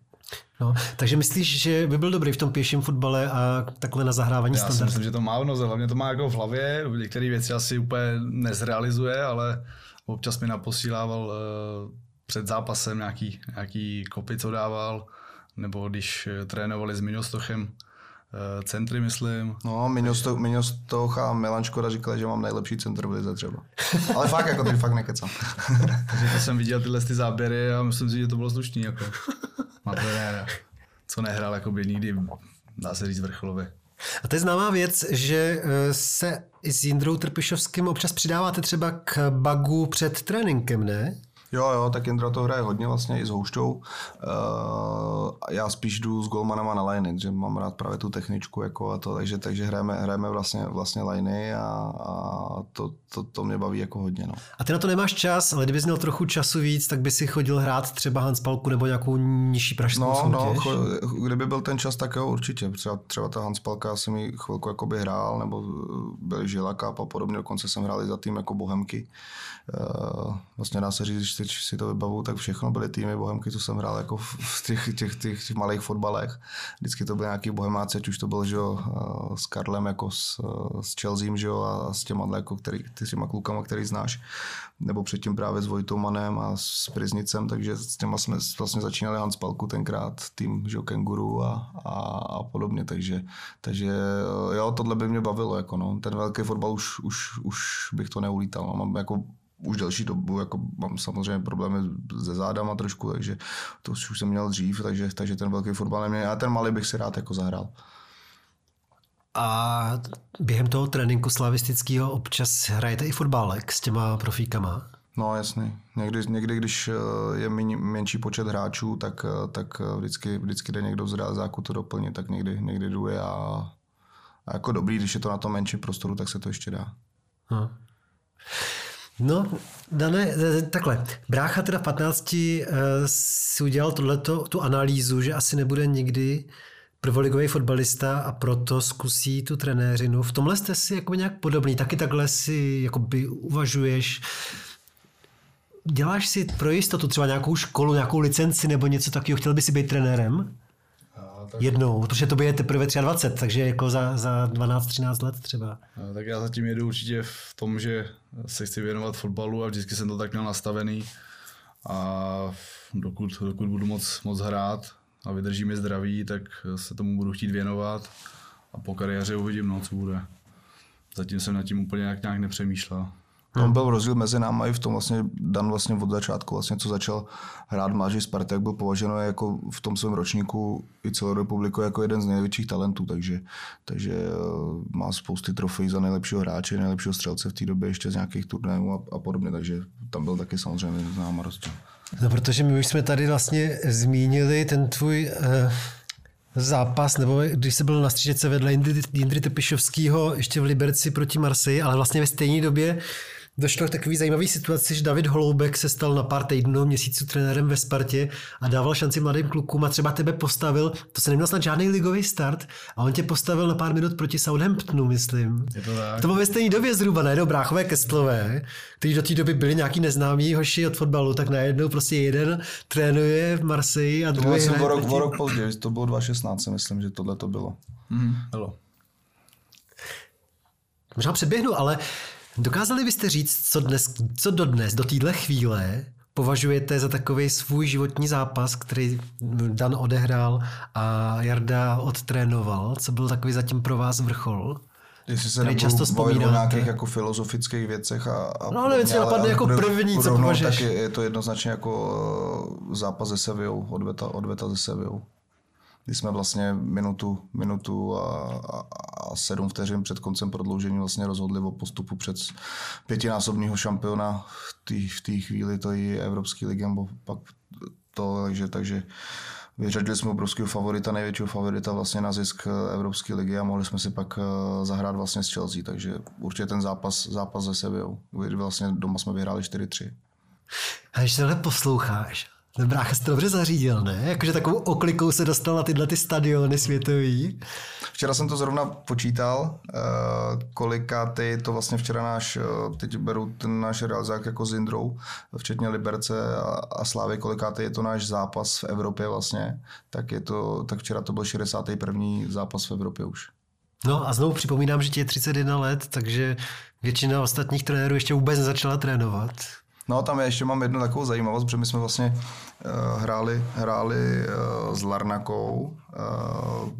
No, takže myslíš, že by byl dobrý v tom pěším fotbale a takhle na zahrávání Já si myslím, že to má v noze, hlavně to má jako v hlavě, některé věci asi úplně nezrealizuje, ale občas mi naposílával uh, před zápasem nějaký, nějaký kopy, co dával, nebo když eh, trénovali s Minostochem, uh, centry, myslím. No, Miňostoch a Milan Škoda říkali, že mám nejlepší centr v lize třeba. Ale fakt, jako ty fakt nekecám. Takže to jsem viděl tyhle ty záběry a myslím si, že to bylo slušný. Jako na trenéra, co nehrál jako by nikdy, dá se říct, vrcholově. A to je známá věc, že eh, se s Jindrou Trpišovským občas přidáváte třeba k bagu před tréninkem, ne? Jo, jo, tak Jindra to hraje hodně vlastně i s houšťou. Uh, já spíš jdu s golmanama na liney, že mám rád právě tu techničku jako a to, takže, takže hrajeme, hrajeme vlastně, vlastně liney a, a to, to, to, mě baví jako hodně. No. A ty na to nemáš čas, ale kdybys měl trochu času víc, tak by si chodil hrát třeba Hanspalku nebo nějakou nižší pražskou no, soutěž? No, kdyby byl ten čas, tak jo, určitě. Třeba, třeba ta Hanspalka jsem mi chvilku jakoby hrál, nebo byl Žilaka a podobně, dokonce jsem hrál i za tým jako Bohemky. Uh, vlastně dá se říct, teď si to vybavu, tak všechno byly týmy Bohemky, co jsem hrál jako v těch, těch, těch, těch malých fotbalech. Vždycky to byl nějaký Bohemáci, ať už to byl že jo, eh, s Karlem jako s, eh, s Chelsea že jo, a s těma, jako, který, těma klukama, který znáš. Nebo předtím právě s Vojtou Manem a s Priznicem, takže s těma jsme vlastně začínali Hans Palku tenkrát, tým že jo, Kenguru a, a, a podobně, takže, takže eh, jo, tohle by mě bavilo, jako no. ten velký fotbal už, už, už bych to neulítal. No. Mám jako už delší dobu, jako mám samozřejmě problémy se zádama trošku, takže to už jsem měl dřív, takže, takže ten velký fotbal neměl. Já ten malý bych si rád jako zahrál. A během toho tréninku slavistického občas hrajete i fotbálek s těma profíkama? No jasný. Někdy, někdy když eh, je menší počet hráčů, tak, eh, tak eh, vždycky, vždycky jde někdo z realizáku to doplnit, tak někdy, někdy jdu a, a jako dobrý, když je to na tom menším prostoru, tak se to ještě dá. Hmm. No, Dané, takhle. Brácha teda v 15 uh, si udělal tohleto, tu analýzu, že asi nebude nikdy prvoligový fotbalista a proto zkusí tu trenéřinu. V tomhle jste si jako nějak podobný, taky takhle si jakoby uvažuješ. Děláš si pro jistotu třeba nějakou školu, nějakou licenci nebo něco takového, chtěl by si být trenérem? Tak... Jednou, protože to je teprve 23, takže jako za, za 12-13 let třeba. A, tak já zatím jedu určitě v tom, že se chci věnovat fotbalu a vždycky jsem to tak měl nastavený. A dokud, dokud budu moc, moc hrát a vydrží mi zdraví, tak se tomu budu chtít věnovat. A po kariéře uvidím, no, co bude. Zatím jsem nad tím úplně nějak, nějak nepřemýšlel. Tam hmm. byl rozdíl mezi námi i v tom vlastně Dan vlastně od začátku, vlastně, co začal hrát mladší Spartak, byl považený jako v tom svém ročníku i celou republiku jako jeden z největších talentů, takže, takže eh, má spousty trofejí za nejlepšího hráče, nejlepšího střelce v té době ještě z nějakých turnajů a, a podobně, takže tam byl taky samozřejmě známá rozdíl. No, protože my už jsme tady vlastně zmínili ten tvůj uh zápas, nebo když se byl na střížece vedle Jindry, Jindry Tepišovského ještě v Liberci proti Marseille, ale vlastně ve stejné době došlo k takové zajímavé situaci, že David Holoubek se stal na pár týdnů, měsíců trenérem ve Spartě a dával šanci mladým klukům a třeba tebe postavil, to se neměl snad žádný ligový start, a on tě postavil na pár minut proti Southamptonu, myslím. Je to tak. To bylo ve stejné době zhruba, najednou bráchové Kestlové, kteří do té doby byli nějaký neznámí hoši od fotbalu, tak najednou prostě jeden trénuje v Marseille a To bylo druhý asi hraje o rok, proti- rok později, to bylo 2016, myslím, že tohle to bylo. Mhm, bylo. Možná předběhnu, ale dokázali byste říct, co, dnes, co dodnes, do téhle chvíle považujete za takový svůj životní zápas, který Dan odehrál a Jarda odtrénoval? Co byl takový zatím pro vás vrchol? Jestli se nebudu často o nějakých jako filozofických věcech a, a No, ale ale- napadne jako první, co považuješ? Tak je, je, to jednoznačně jako eh, zápas se Sevillou, odveta, odveta se Sevillou. Kdy jsme vlastně minutu, minutu a, a, a sedm vteřin před koncem prodloužení vlastně rozhodli o postupu před pětinásobného šampiona v té chvíli, to je Evropský ligy, nebo pak to, takže, takže vyřadili jsme obrovského favorita, největšího favorita vlastně na zisk Evropské ligy a mohli jsme si pak eh, zahrát vlastně s Chelsea, takže určitě ten zápas, zápas ze kdy vlastně doma jsme vyhráli 4-3. A když tohle posloucháš, ten brácha se to dobře zařídil, ne? Jakože takovou oklikou se dostal na tyhle ty stadiony světový. Včera jsem to zrovna počítal, eh, kolikátý je to vlastně včera náš, eh, teď beru ten náš realizák jako s Indrou, včetně Liberce a, a Slávy, kolikátý je to náš zápas v Evropě vlastně, tak, je to, tak včera to byl 61. zápas v Evropě už. No a znovu připomínám, že ti je 31 let, takže většina ostatních trenérů ještě vůbec nezačala trénovat. No tam je, ještě mám jednu takovou zajímavost, protože my jsme vlastně uh, hráli, hráli uh, s Larnakou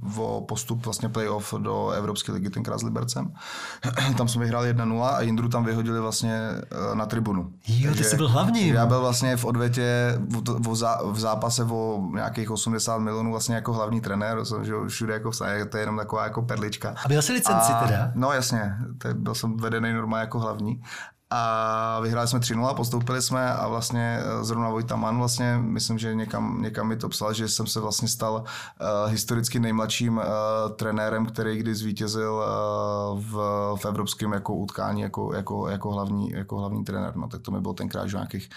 uh, o postup vlastně playoff do Evropské ligy tenkrát s Libercem. tam jsme vyhráli 1-0 a Jindru tam vyhodili vlastně uh, na tribunu. Jo, ty jsi byl hlavní. Já byl vlastně v odvětě v, v, zá, v zápase o nějakých 80 milionů vlastně jako hlavní trenér, jsem že všude jako vstane, to je jenom taková jako perlička. A měl jsi licenci teda? No jasně, byl jsem vedený normálně jako hlavní. A vyhráli jsme 3-0, postoupili jsme a vlastně eh, zrovna Vojta Mann vlastně, myslím, že někam, někam mi to psal, že jsem se vlastně stal uh, historicky nejmladším uh, trenérem, který kdy zvítězil uh, v, v evropském jako utkání jako, jako, jako, hlavní, jako hlavní trenér. No, tak to mi bylo tenkrát že nějakých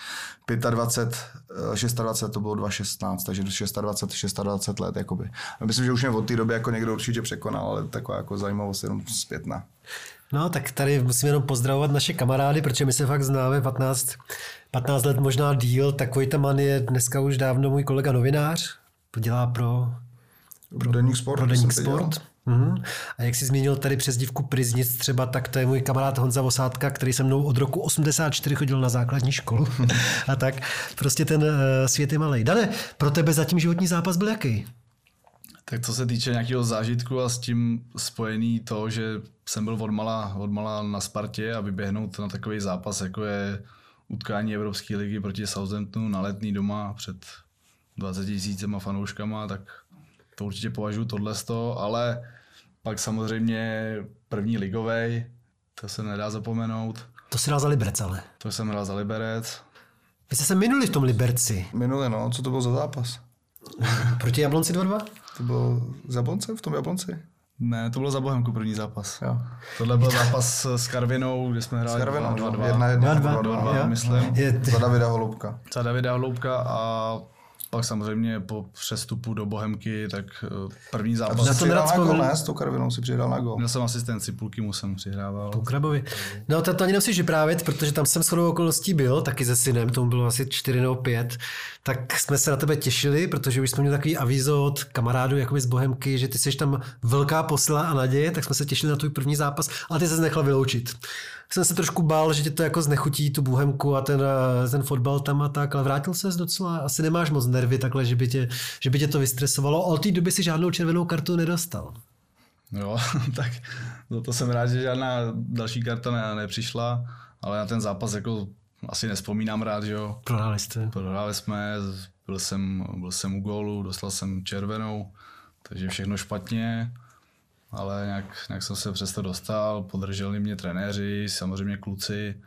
25, uh, 26, to bylo 2016, takže 26, 26 let. Jakoby. Myslím, že už mě od té doby jako někdo určitě překonal, ale taková jako zajímavost jenom zpětná. No, tak tady musíme jenom pozdravovat naše kamarády, protože my se fakt známe 15, 15 let, možná díl. Takový tam je dneska už dávno můj kolega novinář, dělá pro, Pro Deník Sport. pro Deník. Sport. Mhm. A jak jsi zmínil tady přezdívku Priznic třeba, tak to je můj kamarád Honza Vosádka, který se mnou od roku 84 chodil na základní školu. a tak prostě ten uh, svět je malý. Dane, pro tebe zatím životní zápas byl jaký? Tak co se týče nějakého zážitku a s tím spojený to, že jsem byl odmala, odmala na Spartě a vyběhnout na takový zápas, jako je utkání Evropské ligy proti Southamptonu na letní doma před 20 tisícema fanouškama, tak to určitě považuji tohle ale pak samozřejmě první ligovej, to se nedá zapomenout. To si dal za Liberec, ale. To jsem hrál za Liberec. Vy jste se minuli v tom Liberci. Minule, no, co to bylo za zápas? Proti Jablonci 2-2? To bylo z Jablonce, v tom Jablonci? Ne, to bylo za Bohemku první zápas. Jo. Tohle byl zápas s Karvinou, kde jsme hráli S Karvinou, 2-2. no, jedna, jedna, 2-2, dva, dva, jo. myslím. Je, Za Davida Holoubka. za Davida Hloubka a pak samozřejmě po přestupu do Bohemky, tak eh, první A to zápas. Na si to nerad vzpomenu. ne? S tou Karvinou si přidal na gol. Měl jsem asistenci, půlky mu jsem přihrával. Po Krabovi. No to, to ani nemusíš vyprávět, protože tam jsem shodou okolností byl, taky se synem, tomu bylo asi 4 nebo 5, tak jsme se na tebe těšili, protože už jsme měli takový avízo od kamarádů jakoby z Bohemky, že ty jsi tam velká posila a naděje, tak jsme se těšili na tvůj první zápas, ale ty se nechal vyloučit. Jsem se trošku bál, že tě to jako znechutí tu Bohemku a ten, eh, ten fotbal tam a tak, ale vrátil se docela, asi nemáš moc nervy takhle, že by tě, že by tě to vystresovalo, od té doby si žádnou červenou kartu nedostal. Jo, tak za to jsem rád, že žádná další karta ne, nepřišla, ale na ten zápas jako asi nespomínám rád, že jo. Prohráli jste. Prohráli jsme, byl jsem, byl jsem u gólu, dostal jsem červenou, takže všechno špatně, ale nějak, nějak jsem se přesto dostal, podrželi mě trenéři, samozřejmě kluci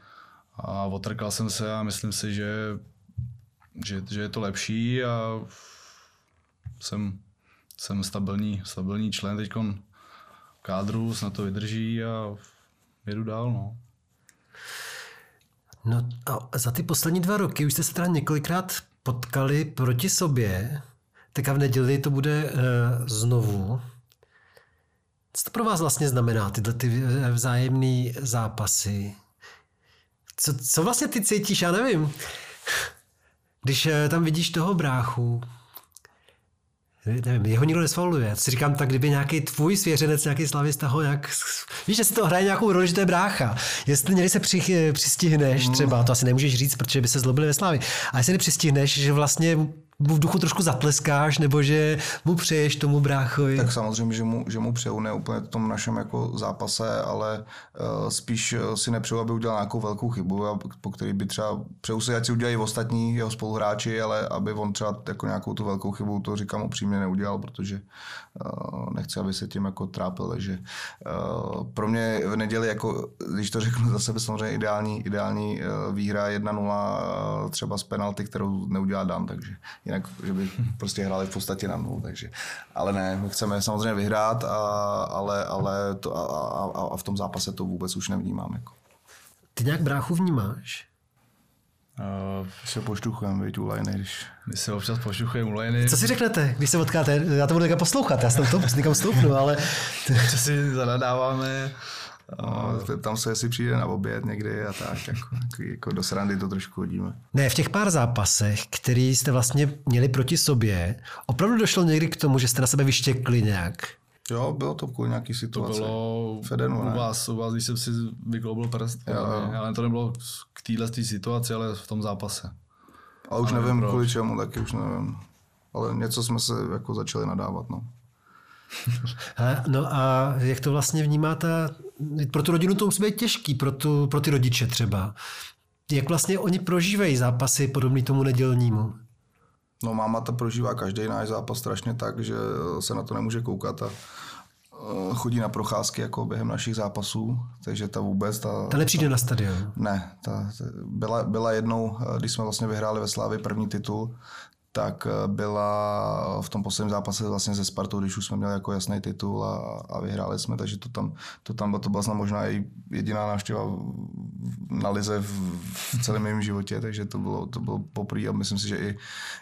a otrkal jsem se a myslím si, že, že, že je to lepší a jsem, jsem stabilní, stabilní člen teď kádru, snad to vydrží a jedu dál. No. No a za ty poslední dva roky už jste se teda několikrát potkali proti sobě. Teďka v neděli to bude uh, znovu. Co to pro vás vlastně znamená, tyhle ty vzájemné zápasy? Co, co vlastně ty cítíš, já nevím. Když uh, tam vidíš toho bráchu, nevím, jeho nikdo nesvaluje. Si říkám, tak kdyby nějaký tvůj svěřenec, nějaký slavista ho jak... Víš, že si to hraje nějakou roli, že to je brácha. Jestli někdy se při, přistihneš, mm. třeba, to asi nemůžeš říct, protože by se zlobili ve slávě, a jestli přistihneš, že vlastně mu v duchu trošku zatleskáš, nebo že mu přeješ tomu bráchovi? Tak samozřejmě, že mu, že mu přeju, ne úplně v tom našem jako zápase, ale uh, spíš eh, si nepřeju, aby udělal nějakou velkou chybu, po který by třeba, přeju si, ať si udělají ostatní jeho spoluhráči, ale aby on třeba jako nějakou tu velkou chybu, to říkám upřímně, neudělal, protože uh, nechci, aby se tím jako trápil, takže uh, pro mě v neděli, jako, když to řeknu za sebe, samozřejmě ideální, ideální uh, výhra 1-0 uh, třeba z penalty, kterou neudělá Dan, takže jinak, že by prostě hráli v podstatě na nul, takže, ale ne, my chceme samozřejmě vyhrát, a, ale, ale to, a, a, a, v tom zápase to vůbec už nevnímám. Jako. Ty nějak bráchu vnímáš? Uh, se poštuchujeme, víš, u lajny, když... My se občas poštuchujeme u lajny. Co si řeknete, když se potkáte? Já to budu někam poslouchat, já jsem to někam stoupnu, ale... Co si zanadáváme, No, tam se, jestli přijde na oběd někdy a tak, jako, jako do srandy to trošku hodíme. Ne, v těch pár zápasech, který jste vlastně měli proti sobě, opravdu došlo někdy k tomu, že jste na sebe vyštěkli nějak? Jo, bylo to kvůli nějaký situaci. To bylo Fedenu, u vás, u vás, když jsem si vykloubil prst, jo, jo. ale to nebylo k téhle situaci, ale v tom zápase. A už ale nevím, kvůli čemu, taky už nevím. Ale něco jsme se jako začali nadávat, no. no a jak to vlastně vnímáte? Pro tu rodinu to musí být těžký, pro, tu, pro ty rodiče třeba. Jak vlastně oni prožívají zápasy podobný tomu nedělnímu? No máma to prožívá každý náš zápas strašně tak, že se na to nemůže koukat a eh, chodí na procházky jako během našich zápasů, takže ta vůbec... Ta, ta nepřijde ta, na stadion? Ne, ta, ta, byla, byla jednou, eh, když jsme vlastně vyhráli ve Slávi první titul, tak eh, byla v tom posledním zápase vlastně ze Spartou, když už jsme měli jako jasný titul a, a vyhráli jsme, takže to tam, to tam to byla možná i jediná návštěva na lize v, v celém mém životě, takže to bylo, to bylo poprvé a myslím si, že i,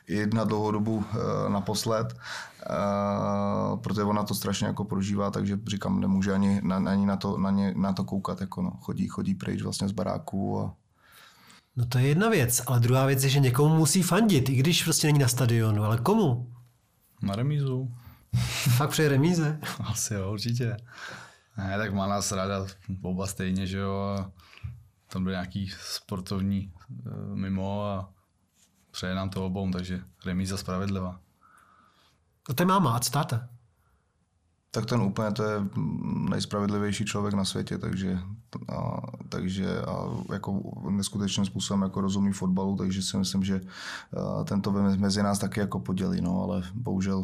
i na dlouhou dobu uh, naposled, uh, protože ona to strašně jako prožívá, takže říkám, nemůže ani, na, ani na, to, na, ně, na to koukat, jako no, chodí, chodí pryč vlastně z baráku a No to je jedna věc, ale druhá věc je, že někomu musí fandit, i když prostě není na stadionu, ale komu? Na remízu. Fakt přeje remíze? Asi jo, určitě. Ne, tak má nás ráda oba stejně, že jo. Tam byl nějaký sportovní eh, mimo a přeje nám to obou, takže remíza spravedlivá. A to je máma, a co táta? Tak ten úplně to je nejspravedlivější člověk na světě, takže, a, takže a jako neskutečným způsobem jako rozumí fotbalu, takže si myslím, že tento mezi nás taky jako podělí, no, ale bohužel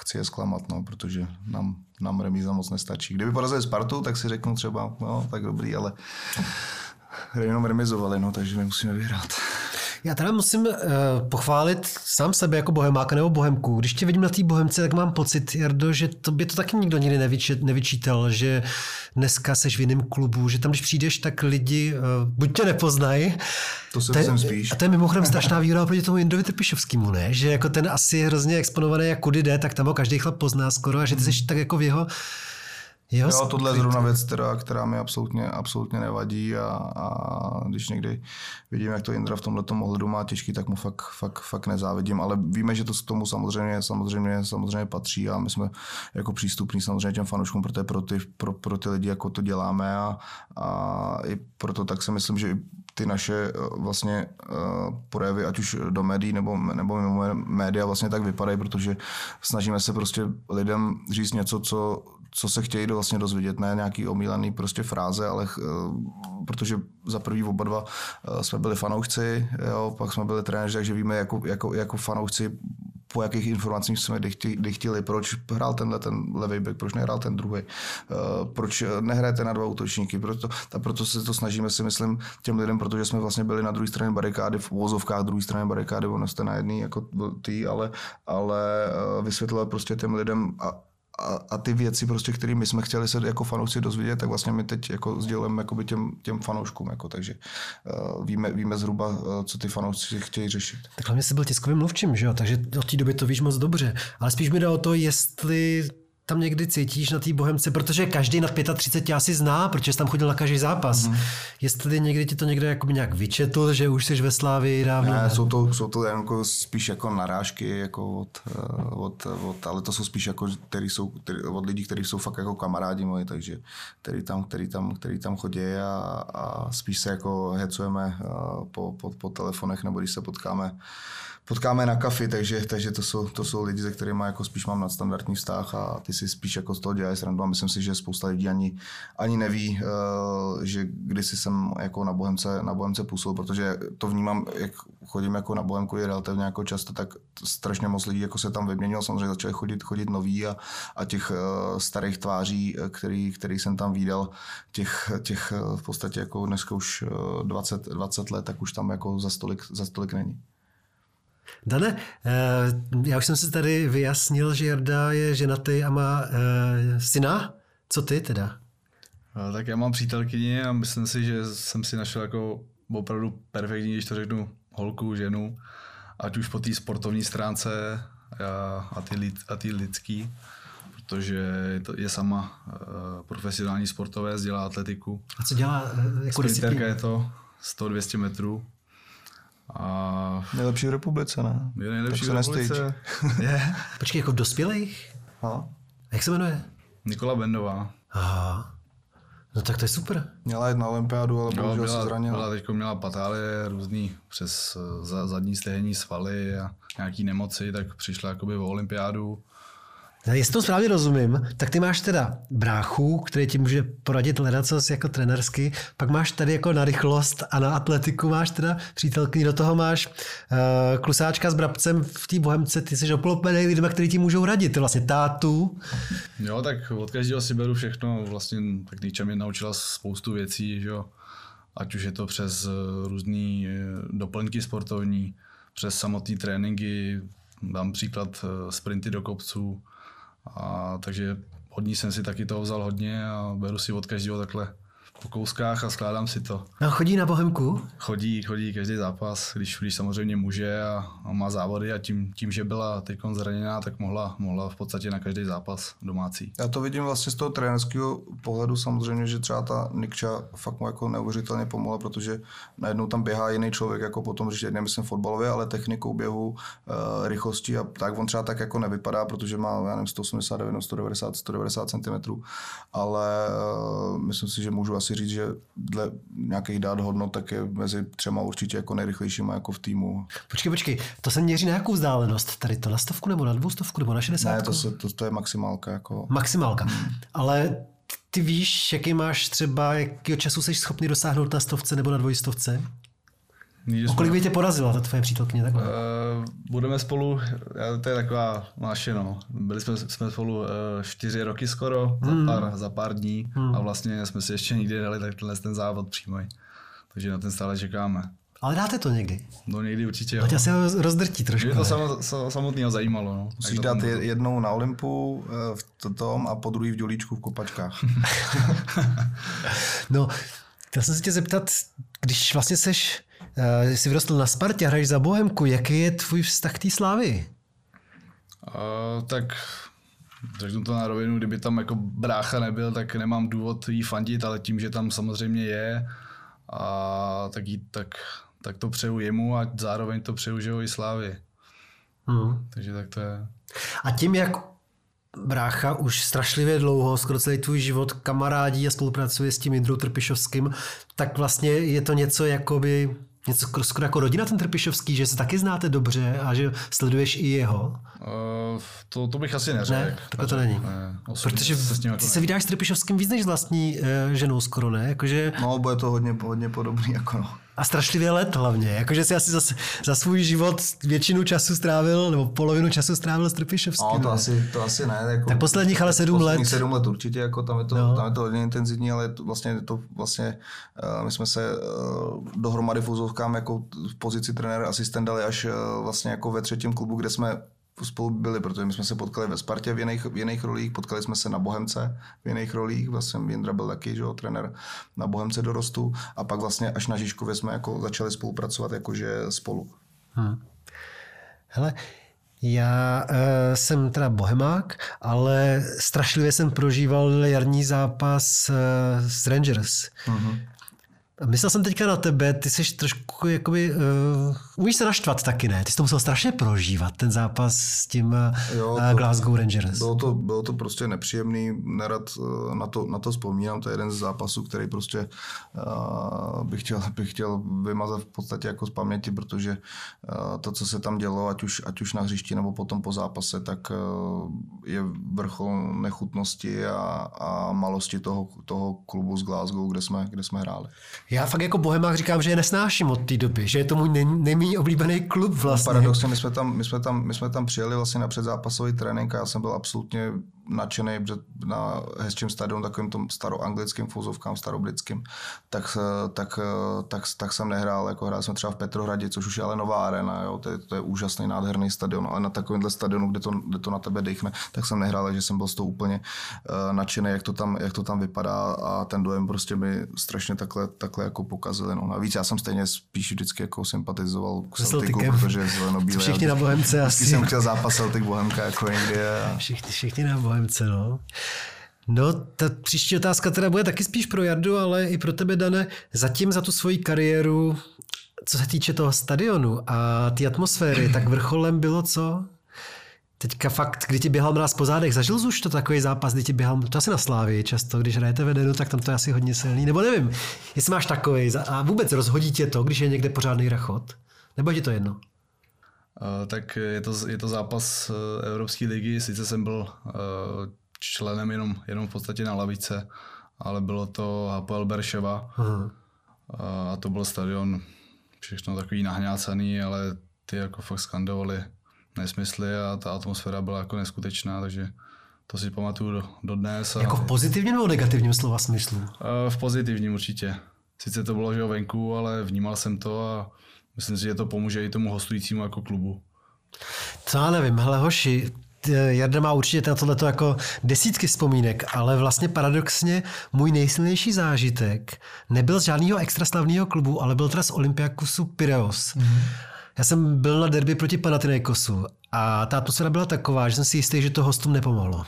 chci je zklamat, no, protože nám, nám remíza moc nestačí. Kdyby porazili Spartu, tak si řeknu třeba, no, tak dobrý, ale jenom remizovali, no, takže my musíme vyhrát. Já teda musím uh, pochválit sám sebe jako bohemáka nebo bohemku. Když tě vidím na té bohemce, tak mám pocit, Jardo, že to by to taky nikdo nikdy nevyčet, nevyčítal, že dneska seš v jiném klubu, že tam, když přijdeš, tak lidi uh, buď tě nepoznají, to se to spíš. A to je mimochodem strašná výhoda proti tomu Jindovi Trpišovskému, ne? Že jako ten asi je hrozně exponovaný, jak kudy jde, tak tam ho každý chlap pozná skoro a že ty jsi tak jako v jeho Jo, jo tohle je zrovna věc, která, která mi absolutně, absolutně nevadí a, a když někdy vidím, jak to Indra v tomhle ohledu má těžký, tak mu fakt, fakt, fakt nezávidím, ale víme, že to k tomu samozřejmě, samozřejmě, samozřejmě patří a my jsme jako přístupní samozřejmě těm fanouškům, protože pro ty, pro, pro ty lidi jako to děláme a, a i proto tak si myslím, že ty naše eh, vlastně uh, projevy, ať už do médií nebo, nebo mimo média vlastně tak vypadají, protože snažíme se prostě lidem říct něco, co, co se chtějí vlastně dozvědět, ne nějaký omílaný prostě fráze, ale uh, protože za první oba dva uh, jsme byli fanoušci, jo, pak jsme byli trenéři, takže víme jako, jako, jako fanoušci po jakých informacích jsme kdy chtěli, proč hrál tenhle ten levý back, proč nehrál ten druhý, uh, proč nehrajete na dva útočníky, proto, a proto se to snažíme si myslím těm lidem, protože jsme vlastně byli na druhé straně barikády, v vozovkách druhé straně barikády, ono jste na jedný jako ty, ale, ale vysvětlovat prostě těm lidem a, a, a, ty věci, prostě, které my jsme chtěli se jako fanoušci dozvědět, tak vlastně my teď jako sdělujeme jakoby těm, těm fanouškům. Jako, takže uh, víme, víme zhruba, uh, co ty fanoušci chtějí řešit. Tak hlavně jsi byl tiskovým mluvčím, že jo? takže od té doby to víš moc dobře. Ale spíš mi jde o to, jestli tam někdy cítíš na té Bohemce, protože každý na 35 asi zná, protože jsi tam chodil na každý zápas. Mm. Jestli někdy ti to někdo jako nějak vyčetl, že už jsi ve Slávii dávno. Ne, jsou to, jsou to jako spíš jako narážky jako od, eh, od, od, ale to jsou spíš jako, který jsou, který, od lidí, kteří jsou fakt jako kamarádi moji, takže který tam, který tam, který tam chodí a, a spíš se jako hecujeme eh, po, po, po telefonech nebo když se potkáme potkáme na kafi, takže, takže to, jsou, to jsou lidi, se kterými jako spíš mám nadstandardní vztah a ty si spíš jako z toho dělají srandu a myslím si, že spousta lidí ani, ani neví, uh, že kdysi jsem jako na Bohemce, na Bohemce působil, protože to vnímám, jak chodím jako na Bohemku je relativně jako často, tak strašně moc lidí jako se tam vyměnilo, samozřejmě začali chodit, chodit noví a, a těch uh, starých tváří, eh, který, který jsem tam viděl, těch, těch v podstatě jako dneska už 20, 20 let, tak už tam jako za stolik, za stolik není. Dane, eh, já už jsem si tady vyjasnil, že Jarda je ženatý a má eh, syna. Co ty teda? Tak já mám přítelkyni a myslím si, že jsem si našel jako opravdu perfektní, když to řeknu, holku, ženu, ať už po té sportovní stránce a ty, lid, a ty lidský, protože je sama eh, profesionální sportové, dělá atletiku. A co dělá jako je to 100-200 metrů a... Nejlepší v republice, ne? Je nejlepší tak v republice. je. Počkej, jako v dospělých? Aha. Jak se jmenuje? Nikola Bendová. Aha. No tak to je super. Měla jít na olympiádu, ale bohužel se zranila. Byla teďko měla patálie různý přes eh, zadní stehenní svaly a nějaký nemoci, tak přišla jakoby o olympiádu Jestli to správně rozumím, tak ty máš teda bráchu, který ti může poradit ledacos jako trenersky, pak máš tady jako na rychlost a na atletiku máš teda přítelkyni, do toho máš uh, klusáčka s brabcem v té bohemce, ty jsi oplopený lidmi, kteří ti můžou radit, ty vlastně tátu. Jo, tak od každého si beru všechno, vlastně tak Níča mě naučila spoustu věcí, že jo. ať už je to přes eh, různé eh, doplňky sportovní, přes samotné tréninky, dám příklad sprinty do kopců, a takže od ní jsem si taky toho vzal hodně a beru si od každého takhle po kouskách a skládám si to. A chodí na Bohemku? Chodí, chodí každý zápas, když, když samozřejmě může a, a má závody a tím, tím že byla teď zraněná, tak mohla, mohla v podstatě na každý zápas domácí. Já to vidím vlastně z toho trenerského pohledu samozřejmě, že třeba ta Nikča fakt mu jako neuvěřitelně pomohla, protože najednou tam běhá jiný člověk, jako potom, že nemyslím fotbalově, ale technikou běhu, e, rychlosti a tak on třeba tak jako nevypadá, protože má, já nevím, 189, 190, 190 cm, ale e, myslím si, že můžu asi si říct, že dle nějakých dát hodnot tak je mezi třema určitě jako nejrychlejšíma jako v týmu. Počkej, počkej, to se měří na jakou vzdálenost? Tady to na stovku nebo na dvoustovku nebo na 60? Ne, to, se, to, to je maximálka. Jako... Maximálka. Hmm. Ale ty víš, jaký máš třeba, jakého času jsi schopný dosáhnout na stovce nebo na dvojstovce? O kolik by tě porazila ta tvoje přítelkyně takhle? Uh, budeme spolu, to je taková naše no, byli jsme, jsme spolu uh, čtyři roky skoro, hmm. za, pár, za pár dní hmm. a vlastně jsme si ještě nikdy dali takhle ten závod přímo. Takže na ten stále čekáme. Ale dáte to někdy? No někdy určitě. Jo. se rozdrtí trošku. Mě to samo, samotného zajímalo. No. Musíš dát jednou na Olympu eh, v tom a po druhý v Dělíčku v Kopačkách. no, chtěl jsem se tě zeptat, když vlastně seš Uh, jsi vyrostl na Spartě, hraješ za Bohemku. Jaký je tvůj vztah k té slávy? Uh, tak řeknu to na rovinu, kdyby tam jako brácha nebyl, tak nemám důvod jí fandit, ale tím, že tam samozřejmě je, a tak, jí, tak, tak to přeju jemu a zároveň to přeju, že ho i slávy. Hmm. Takže tak to je. A tím, jak brácha už strašlivě dlouho, skoro celý tvůj život kamarádí a spolupracuje s tím Jindrou Trpišovským, tak vlastně je to něco jakoby něco skoro jako rodina ten Trpišovský, že se taky znáte dobře a že sleduješ i jeho? Uh, to, to bych asi neřekl. Ne, takhle to není. Ne, Protože se ty jako se vydáš s Trpišovským víc než s vlastní uh, ženou skoro, ne? Jakože... No, bude to hodně, hodně podobný. Jako no. A strašlivě let hlavně. Jakože si asi za, za svůj život většinu času strávil, nebo polovinu času strávil s Trpišovským. No, to, asi, to asi ne. Jako, tak posledních ale sedm let. sedm let určitě, jako tam je to, no. tam je to hodně intenzivní, ale to vlastně, to vlastně uh, my jsme se uh, dohromady v úzovkám jako v pozici trenér asistent dali až uh, vlastně jako ve třetím klubu, kde jsme spolu byli, protože my jsme se potkali ve Spartě v jiných, v jiných rolích, potkali jsme se na Bohemce v jiných rolích, vlastně Jindra byl taky, že jo, trenér na Bohemce dorostu a pak vlastně až na Žižkově jsme jako začali spolupracovat jakože spolu. Hmm. Hele, já uh, jsem teda bohemák, ale strašlivě jsem prožíval jarní zápas uh, s Rangers. Mm-hmm. Myslel jsem teďka na tebe, ty jsi trošku jakoby, uh, umíš se naštvat taky, ne? Ty jsi to musel strašně prožívat, ten zápas s tím jo, uh, Glasgow Rangers. Bylo to, bylo to prostě nepříjemný, nerad uh, na to, na to vzpomínám, to je jeden z zápasů, který prostě uh, bych, chtěl, bych chtěl vymazat v podstatě jako z paměti, protože uh, to, co se tam dělo, ať už, ať už na hřišti nebo potom po zápase, tak uh, je vrchol nechutnosti a, a malosti toho, toho klubu z Glasgow, kde jsme, kde jsme hráli. Já fakt jako bohemák říkám, že je nesnáším od té doby, že je to můj nej, nejméně oblíbený klub vlastně. Paradoxně, my jsme tam, my jsme tam, my jsme tam přijeli vlastně na předzápasový trénink a já jsem byl absolutně nadšený, že na hezčím stadionu, takovým tom staroanglickým fuzovkám, starobritským, tak, tak, tak, tak, jsem nehrál, jako hrál jsem třeba v Petrohradě, což už je ale nová arena, jo, to, je, to je úžasný, nádherný stadion, ale na takovémhle stadionu, kde to, kde to na tebe dechne, tak jsem nehrál, takže jsem byl z toho úplně uh, nadšený, jak to, tam, jak to tam vypadá a ten dojem prostě mi strašně takhle, takhle jako pokazili. No. Navíc já jsem stejně spíš vždycky jako sympatizoval k Celticu, protože zelenobílé. Všichni na Bohemce asi. jsem chtěl zápas Celtic Bohemka jako někdy. A... Všichni, všichni na Bohemce Bohemce, no. No, ta příští otázka teda bude taky spíš pro Jardu, ale i pro tebe, Dane. Zatím za tu svoji kariéru, co se týče toho stadionu a ty atmosféry, tak vrcholem bylo co? Teďka fakt, kdy ti běhal mráz po zádech, zažil jsi už to takový zápas, kdy ti běhal, to asi na Slávii často, když hrajete vedenu, tak tam to je asi hodně silný, nebo nevím, jestli máš takový a vůbec rozhodí tě to, když je někde pořádný rachot, nebo je to jedno? Uh, tak je to, je to zápas uh, Evropské ligy, sice jsem byl uh, členem jenom, jenom v podstatě na lavice, ale bylo to Hapoel Berševa uh-huh. a to byl stadion všechno takový nahňácaný, ale ty jako fakt skandovali nesmysly a ta atmosféra byla jako neskutečná, takže to si pamatuju do, do dnes. A... Jako v pozitivním nebo negativním slova smyslu? V pozitivním určitě. Sice to bylo že venku, ale vnímal jsem to a myslím si, že to pomůže i tomu hostujícímu jako klubu. Co já nevím, hele hoši, Jarda má určitě na tohleto jako desítky vzpomínek, ale vlastně paradoxně můj nejsilnější zážitek nebyl z žádného extraslavného klubu, ale byl teda z Olympiakusu Pireos. Mm-hmm. Já jsem byl na derby proti Panathinaikosu a ta atmosféra byla taková, že jsem si jistý, že to hostům nepomohlo.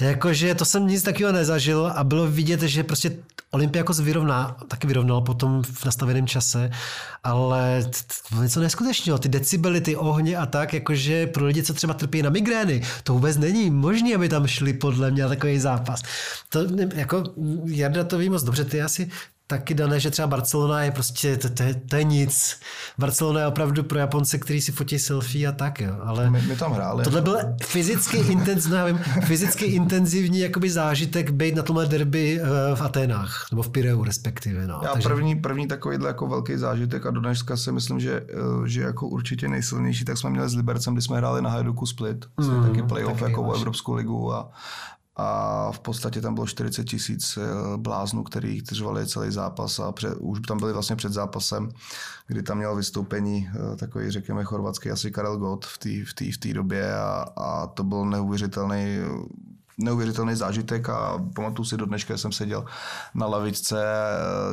Jakože to jsem nic takového nezažil a bylo vidět, že prostě Olympiakos vyrovná, taky vyrovnal potom v nastaveném čase, ale něco neskutečného. Ty decibely, ty ohně a tak, jakože pro lidi, co třeba trpí na migrény, to vůbec není možné, aby tam šli podle mě takový zápas. To, jako, Jarda to ví moc dobře, ty asi taky dané, že třeba Barcelona je prostě, to, to, je, to je nic. Barcelona je opravdu pro Japonce, který si fotí selfie a tak, jo. Ale my, my tam hráli. Tohle byl fyzicky, intenz, nevím, fyzicky intenzivní jakoby zážitek být na tomhle derby eh, v Aténách, nebo v Pireu respektive. No. Já Takže... první, první takovýhle jako velký zážitek a do dneška si myslím, že, eh, že jako určitě nejsilnější, tak jsme měli s Libercem, kdy jsme hráli na Hajduku Split, mm, taky playoff taky jako Evropskou ligu a a v podstatě tam bylo 40 tisíc eh, bláznů, který řvali celý zápas a před, už tam byli vlastně před zápasem, kdy tam měl vystoupení eh, takový, řekněme, chorvatský asi Karel Gott v té v v době a, a to byl neuvěřitelný neuvěřitelný zážitek a pamatuju si do dneška, jsem seděl na lavičce,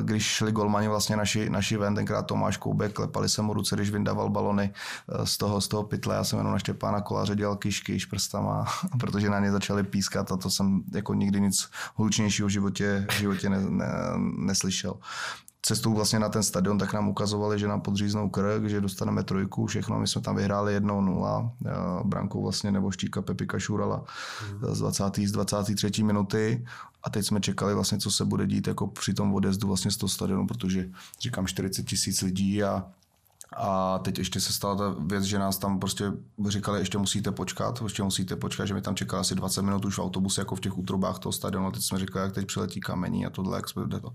když šli golmani vlastně naši, naši ven, tenkrát Tomáš Koubek, klepali se mu ruce, když vyndával balony eh, z toho, z toho pytle. Já jsem jenom na Štěpána Koláře dělal kyšky prstama, protože na ně začali pískat a to jsem jako nikdy nic hlučnějšího v životě, v životě ne, ne, neslyšel cestou vlastně na ten stadion, tak nám ukazovali, že nám podříznou krk, že dostaneme trojku, všechno. My jsme tam vyhráli 1-0, eh, brankou vlastně nebo štíka Pepika Šurala mm. z 20. z 23. minuty. A teď jsme čekali vlastně, co se bude dít jako při tom odjezdu vlastně z toho stadionu, protože říkám 40 tisíc lidí a a teď ještě se stala ta věc, že nás tam prostě říkali, ještě musíte počkat, ještě musíte počkat, že mi tam čekali asi 20 minut už v autobuse, jako v těch útrobách toho stadionu. A teď jsme říkali, jak teď přiletí kamení a tohle, jak jsme to.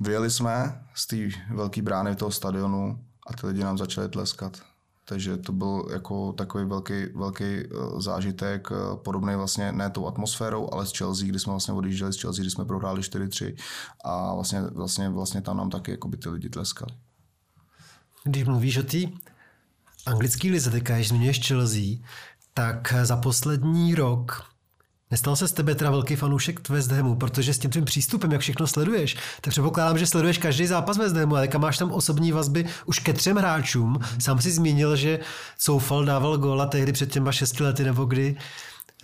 Vyjeli jsme z té velké brány toho stadionu a ty lidi nám začali tleskat. Takže to byl jako takový velký, velký eh, zážitek, eh, podobný vlastně ne tou atmosférou, ale s Chelsea, kdy jsme vlastně odjížděli z Chelsea, kdy jsme prohráli 4-3 a vlastně, vlastně, vlastně tam nám taky jako by ty lidi tleskali. Když mluvíš o té anglický lize, teďka když zmiňuješ Chelsea, tak za poslední rok Nestal se z tebe teda velký fanoušek West Hamu, protože s tím tvým přístupem, jak všechno sleduješ, tak předpokládám, že sleduješ každý zápas West Hamu, ale máš tam osobní vazby už ke třem hráčům. Sám si zmínil, že Soufal dával góla tehdy před těma šesti lety nebo kdy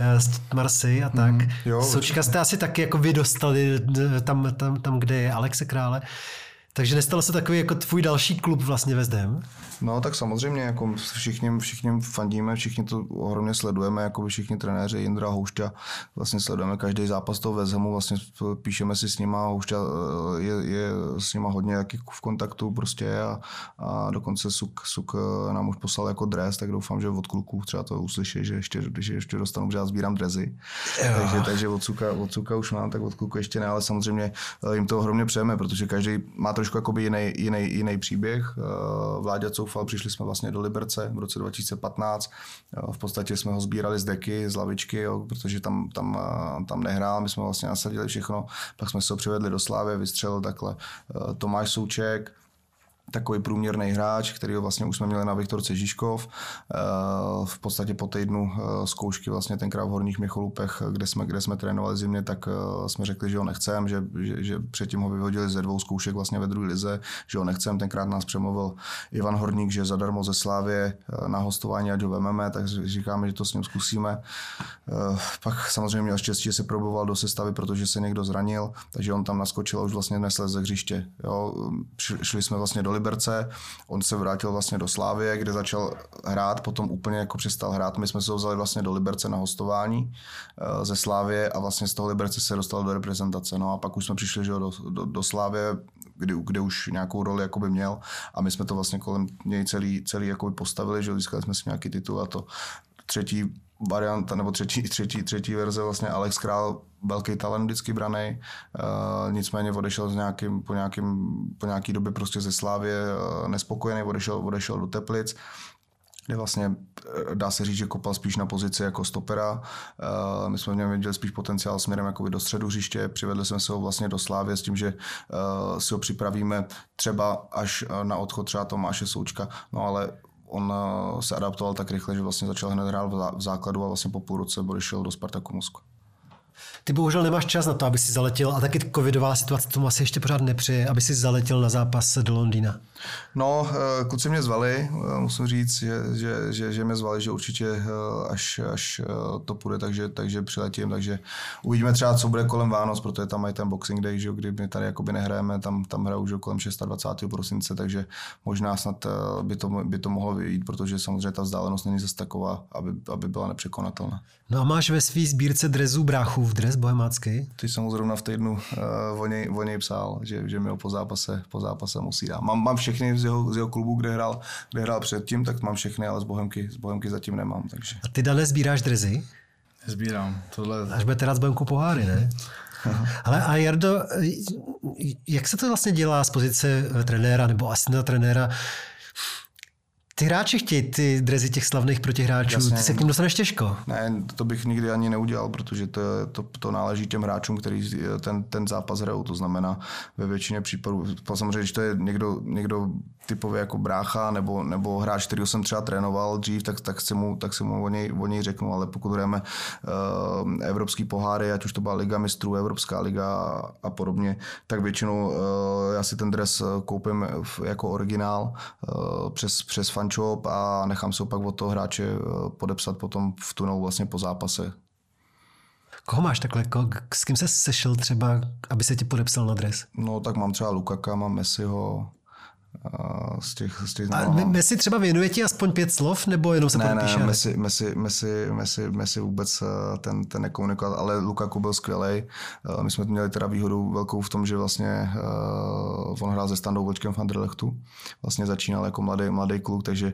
eh, z Marseille a tak. Mm, jo, Součka jste asi taky jako vy dostali eh, tam, tam, tam, kde je Alexe Krále. Takže nestalo se takový jako tvůj další klub vlastně West Ham? No tak samozřejmě, jako všichni, všichni fandíme, všichni to ohromně sledujeme, jako všichni trenéři, Jindra Houšťa, vlastně sledujeme každý zápas toho Vezemu, vlastně píšeme si s nima, Houšťa eh, je, je s nima hodně jaký v kontaktu prostě a, a dokonce Suk, Suk eh, nám už poslal jako dres, tak doufám, že od kluků třeba to uslyší, že ještě, že ještě dostanu, že já sbírám drezy. Takže, takže od Suka, od Suka už mám, tak od kluku ještě ne, ale samozřejmě eh, jim to ohromně přejeme, protože každý má trošku jakoby jiný, jiný, jiný příběh. Vláďa, co Soufal, přišli jsme vlastně do Liberce v roce 2015. V podstatě jsme ho sbírali z deky, z lavičky, jo, protože tam, tam, tam nehrál, my jsme vlastně nasadili všechno, pak jsme se ho přivedli do Slávy, vystřelil takhle eh, Tomáš Souček, takový průměrný hráč, který vlastně už jsme měli na Viktorce Žižkov. Eh, v podstatě po týdnu eh, zkoušky vlastně tenkrát v Horních Micholupech, kde jsme, kde jsme trénovali zimně, tak eh, jsme řekli, že ho nechcem, že, že, že předtím ho vyhodili ze dvou zkoušek vlastně ve druhé lize, že ho nechcem. Tenkrát nás přemluvil Ivan Horník, že zadarmo ze Slávě na hostování, ať ho vememe, tak říkáme, že to s ním zkusíme. Pak samozřejmě měl štěstí, že se proboval do sestavy, protože se někdo zranil, takže on tam naskočil a už vlastně nesl ze hřiště. Jo. Šli jsme vlastně do Liberce, on se vrátil vlastně do Slávie, kde začal hrát, potom úplně jako přestal hrát. My jsme se ho vzali vlastně do Liberce na hostování eh, ze Slávie a vlastně z toho Liberce se dostal do reprezentace. No a pak už jsme přišli že do, do, do Slávie, kde, kde už nějakou roli jakoby měl a my jsme to vlastně kolem něj celý, celý jakoby postavili, že získali jsme si nějaký titul a to třetí varianta, nebo třetí, třetí, třetí verze, vlastně Alex Král, velký talent vždycky braný, uh, nicméně odešel s nějakým, po, nějakým, po nějaký době prostě ze Slávě uh, nespokojený, odešel, odešel do Teplic, kde vlastně eh, dá se říct, že kopal spíš na pozici jako stopera. My jsme v něm viděli spíš potenciál směrem jakoby do středu hřiště, přivedli jsme se ho vlastně do Slávě s tím, že si ho připravíme třeba až na odchod třeba Tomáše Součka, no ale on eh, se adaptoval tak rychle, že vlastně začal hned hrát v základu a vlastně po půl roce odešel do Spartaku Moskva. Ty bohužel nemáš čas na to, aby si zaletěl a taky covidová situace tomu asi ještě pořád nepřeje, aby si zaletěl na zápas do Londýna. No, eh, kluci mě zvali, eh, musím říct, že, že, že, že mě zvali, že určitě eh, až, až to půjde, takže, takže přiletím, takže uvidíme třeba, co bude kolem Vánoc, protože tam mají ten Boxing Day, že, kdy my tady jakoby nehrajeme, tam, tam hrajou už kolem 26. prosince, takže možná snad by to, by to mohlo vyjít, protože samozřejmě ta vzdálenost není zase taková, aby, aby byla nepřekonatelná. No a máš ve své sbírce drezů bráchů v dres bohemácký? Ty jsem zrovna v týdnu uh, o, něj, o něj psal, že, že mi ho po zápase, po zápase musí dát. Mám, mám všechny z jeho, z jeho klubu, kde hrál, kde hrál předtím, tak mám všechny, ale z Bohemky, z Bohemky zatím nemám. Takže. A ty dále sbíráš drezy? Sbírám. Tohle... Až bude teda z Bohemku poháry, ne? Ale a Jardo, jak se to vlastně dělá z pozice trenéra nebo asistenta trenéra? Ty hráči chtějí ty drezy těch slavných protihráčů, Jasně, ty se k ním dostaneš těžko. Ne, to bych nikdy ani neudělal, protože to, to, to náleží těm hráčům, který ten, ten zápas hrajou. To znamená ve většině případů, samozřejmě, když to je někdo, někdo typově jako brácha nebo, nebo hráč, který jsem třeba trénoval dřív, tak, tak, se mu, tak se mu o něj, o něj řeknu, ale pokud hrajeme uh, evropský poháry, ať už to byla Liga mistrů, Evropská liga a, a podobně, tak většinou uh, já si ten dres koupím jako originál uh, přes, přes fanshop a nechám se opak od toho hráče podepsat potom v tunou vlastně po zápase. Koho máš takhle? S kým se sešel třeba, aby se ti podepsal na dres? No tak mám třeba Lukaka, mám Messiho, z těch, z těch a Messi třeba věnuje ti aspoň pět slov, nebo jenom se ne, ne, Messi, Messi, Messi, Messi, Messi vůbec eh, ten, ten nekomunikoval, ale Lukaku byl skvělý. Eh, my jsme měli teda výhodu velkou v tom, že vlastně uh, on hrál se Standou Vočkem v Anderlechtu. Vlastně začínal jako mladý, mladý kluk, takže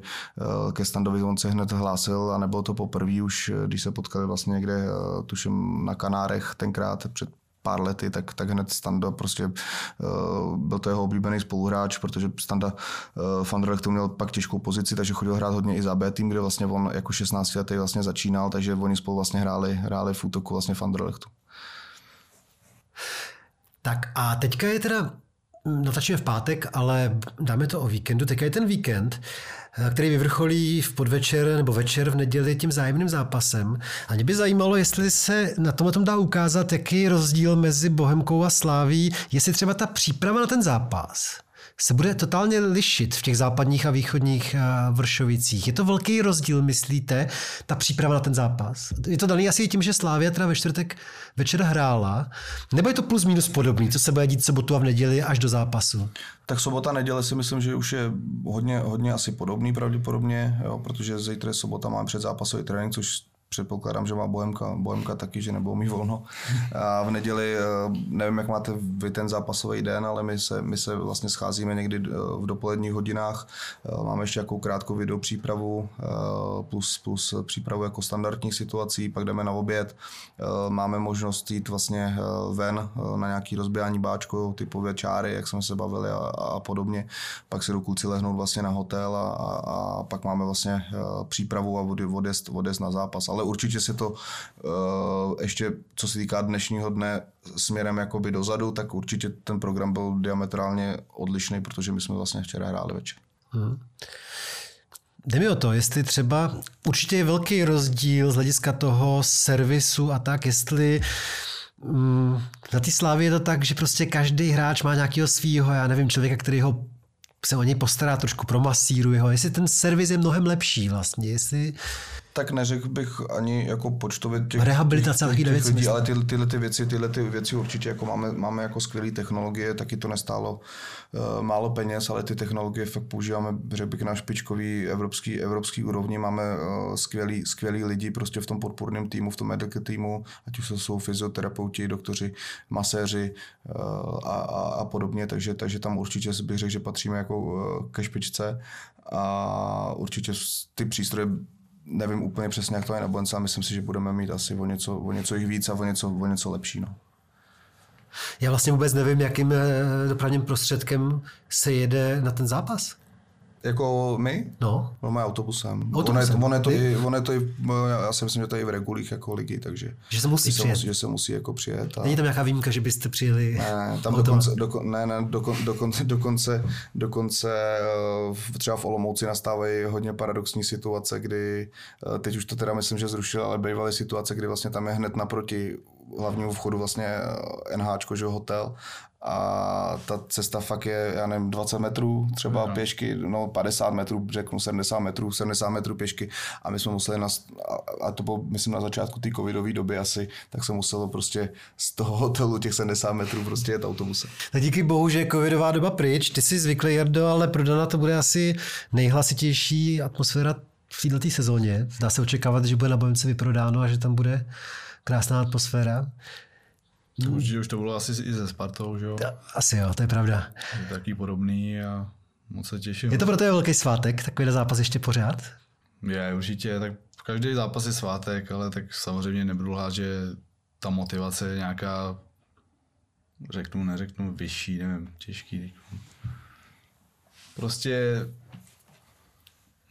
ke Standovi on se hned hlásil a nebylo to poprvé už, když se potkali vlastně někde, tuším na Kanárech tenkrát před pár lety, tak, tak hned Standa prostě uh, byl to jeho oblíbený spoluhráč, protože Standa uh, v Anderlechtu měl pak těžkou pozici, takže chodil hrát hodně i za B tým, kde vlastně on jako 16 letý vlastně začínal, takže oni spolu vlastně hráli, hráli v útoku vlastně v Anderlechtu. Tak a teďka je teda natáčíme v pátek, ale dáme to o víkendu. Teď je ten víkend, eh, který vyvrcholí v podvečer nebo večer v neděli tím zájemným zápasem. A mě by zajímalo, jestli se na tom tom dá ukázat, jaký je rozdíl mezi Bohemkou a Sláví, jestli třeba ta příprava na ten zápas se bude totálně lišit v těch západních a východních eh, vršovicích. Je to velký rozdíl, myslíte, ta příprava na ten zápas? Je to daný asi tím, že Slávia teda ve čtvrtek večer hrála, nebo je to plus minus podobný, co se bude dít sobotu a v neděli až do zápasu? Tak sobota, neděle si myslím, že už je hodně, hodně asi podobný pravděpodobně, jo, protože zítra sobota, máme předzápasový trénink, což předpokládám, že má Bohemka, Bohemka taky, že nebudou mít volno. A v neděli, eh, nevím, jak máte vy ten zápasový den, ale my se, my se vlastně scházíme někdy eh, v dopoledních hodinách. Eh, máme ještě nějakou krátkou video přípravu plus, plus přípravu jako standardních situací, pak jdeme na oběd. Máme možnost jít vlastně ven na nějaký rozbijání báčku, typové čáry, jak jsme se bavili a, a podobně. Pak se do kluci lehnout vlastně na hotel a, a, a pak máme vlastně přípravu a odjezd, odjezd na zápas. Ale ale určitě si to uh, ještě, co se týká dnešního dne směrem jakoby dozadu, tak určitě ten program byl diametrálně odlišný, protože my jsme vlastně včera hráli večer. Hmm. Jde mi o to, jestli třeba určitě je velký rozdíl z hlediska toho servisu a tak, jestli mm, na té slávě je to tak, že prostě každý hráč má nějakého svého, já nevím, člověka, který ho se o něj postará, trošku promasíruje ho, jestli ten servis je mnohem lepší vlastně, jestli tak neřekl bych ani jako počtově těch, Rehabilitace těch, těch, těch lidí, ale ty, tyhle ty věci, tyhle ty věci určitě jako máme, máme jako skvělé technologie, taky to nestálo uh, málo peněz, ale ty technologie fakt používáme, řekl bych, na špičkový evropský, evropský úrovni, máme uh, skvělý, skvělý lidi prostě v tom podpůrném týmu, v tom medical týmu, ať už to jsou fyzioterapeuti, doktoři, maséři uh, a, a, a, podobně, takže, takže tam určitě bych řekl, že patříme jako uh, ke špičce. A určitě ty přístroje nevím úplně přesně, jak to je na Bojence, ale myslím si, že budeme mít asi o něco, o něco jich víc a o něco, o něco lepší. No. Já vlastně vůbec nevím, jakým eh, dopravním prostředkem se jede na ten zápas. Jako my? No. No, máme autobusem. autobusem. On, je, on, je to i, on je to i, já si myslím, že to je i v regulích jako ligy, takže... Že se musí že přijet. Se musí, že se musí jako přijet. A... Není tam nějaká výjimka, že byste přijeli Ne, tam dokonce, doko, ne, ne, dokon, dokonce, dokonce, dokonce eh, třeba v Olomouci nastávají hodně paradoxní situace, kdy eh, teď už to teda myslím, že zrušil, ale bývaly situace, kdy vlastně tam je hned naproti hlavnímu vchodu vlastně NH, že hotel a ta cesta fakt je, já nevím, 20 metrů třeba no. pěšky, no 50 metrů, řeknu 70 metrů, 70 metrů pěšky a my jsme museli, na, a to bylo, myslím, na začátku té covidové doby asi, tak se muselo prostě z toho hotelu těch 70 metrů prostě jet autobusem. Tak díky bohu, že je covidová doba pryč, ty jsi zvyklý, Jardo, ale pro Dana to bude asi nejhlasitější atmosféra v této sezóně. Dá se očekávat, že bude na Bojemce vyprodáno a že tam bude krásná atmosféra. Hmm. Určitě už to bylo asi i ze Spartou, že jo? Asi jo, to je pravda. Je taky podobný a moc se těším. Je to pro tebe velký svátek, takový zápas ještě pořád? Je, určitě, tak každý zápas je svátek, ale tak samozřejmě nebudu lhát, že ta motivace je nějaká, řeknu, neřeknu, vyšší, nevím, těžký. Prostě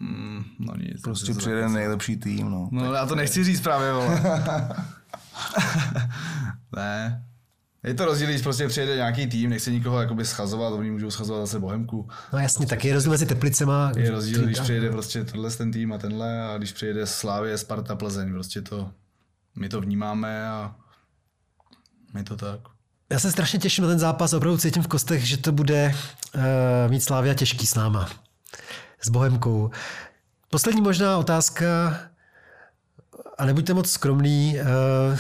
Mm, no nic. Prostě přijede nejlepší tým, no. No já to nechci říct právě, vole. ne. Je to rozdíl, když prostě přijede nějaký tým, nechce nikoho jakoby schazovat, oni můžou schazovat zase Bohemku. No jasně, tak je rozdíl mezi Teplicema. Je rozdíl, když přijede prostě tenhle ten tým a tenhle a když přijede Slávě, Sparta, Plzeň, prostě to, my to vnímáme a my to tak. Já se strašně těším na ten zápas, opravdu cítím v kostech, že to bude uh, mít Slávia těžký s náma. S Bohemkou. Poslední možná otázka, a nebuďte moc skromný, uh,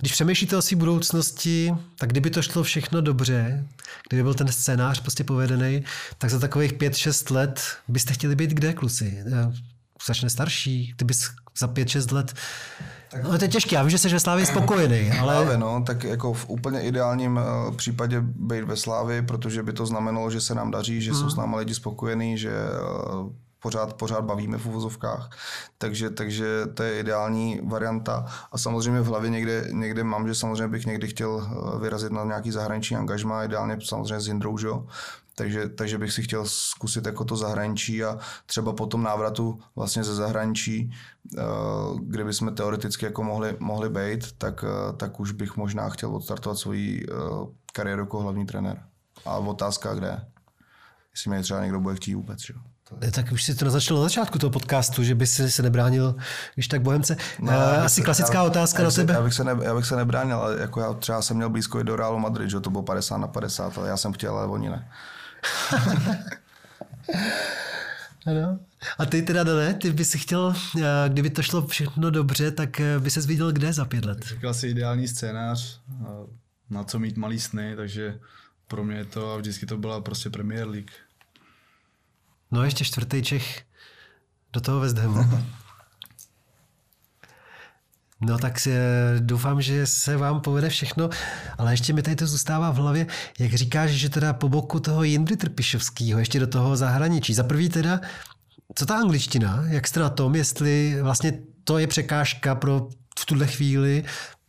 když přemýšlíte o své budoucnosti, tak kdyby to šlo všechno dobře, kdyby byl ten scénář prostě povedený, tak za takových 5-6 let byste chtěli být kde, kluci? Začne starší, kdyby za 5-6 let tak, no, to je těžké, já vím, že jsi ve Slávě spokojený, ale... Slávě, no, tak jako v úplně ideálním uh, případě být ve Slávě, protože by to znamenalo, že se nám daří, že mm. jsou s námi lidi spokojení, že uh, pořád, pořád bavíme v uvozovkách, takže, takže to je ideální varianta a samozřejmě v hlavě někde, někde mám, že samozřejmě bych někdy chtěl eh, vyrazit na nějaký zahraniční angažma, ideálně samozřejmě s Jindrou, že? Takže, takže bych si chtěl zkusit jako to zahraničí a třeba po tom návratu vlastně ze zahraničí, eh, kde bychom teoreticky jako mohli, mohli být, tak, eh, tak už bych možná chtěl odstartovat svoji kariéru jako hlavní trenér. A otázka kde? Jestli mě třeba někdo bude chtít vůbec. Že? Tak už si to naznačil na začátku toho podcastu, že by si se nebránil, když tak Bohemce. No, Asi se, klasická já, otázka na tebe. Já bych, se ne, já bych se nebránil, ale jako já třeba jsem měl blízko i do Realu Madrid, že to bylo 50 na 50, ale já jsem chtěl, ale oni ne. ano. A ty teda, ne, ty by si chtěl, eh, kdyby to šlo všechno dobře, tak eh, by ses viděl kde za pět let? Říkal si ideální scénář, na co mít malý sny, takže pro mě to a vždycky to byla prostě Premier League. No ještě čtvrtý Čech do toho West Hamu. No tak si, doufám, že se vám povede všechno, ale ještě mi tady to zůstává v hlavě, jak říkáš, že teda po boku toho Jindry Trpišovského, ještě do toho zahraničí. Za prvý teda, co ta angličtina, jak jste na tom, jestli vlastně to je překážka pro v tuhle chvíli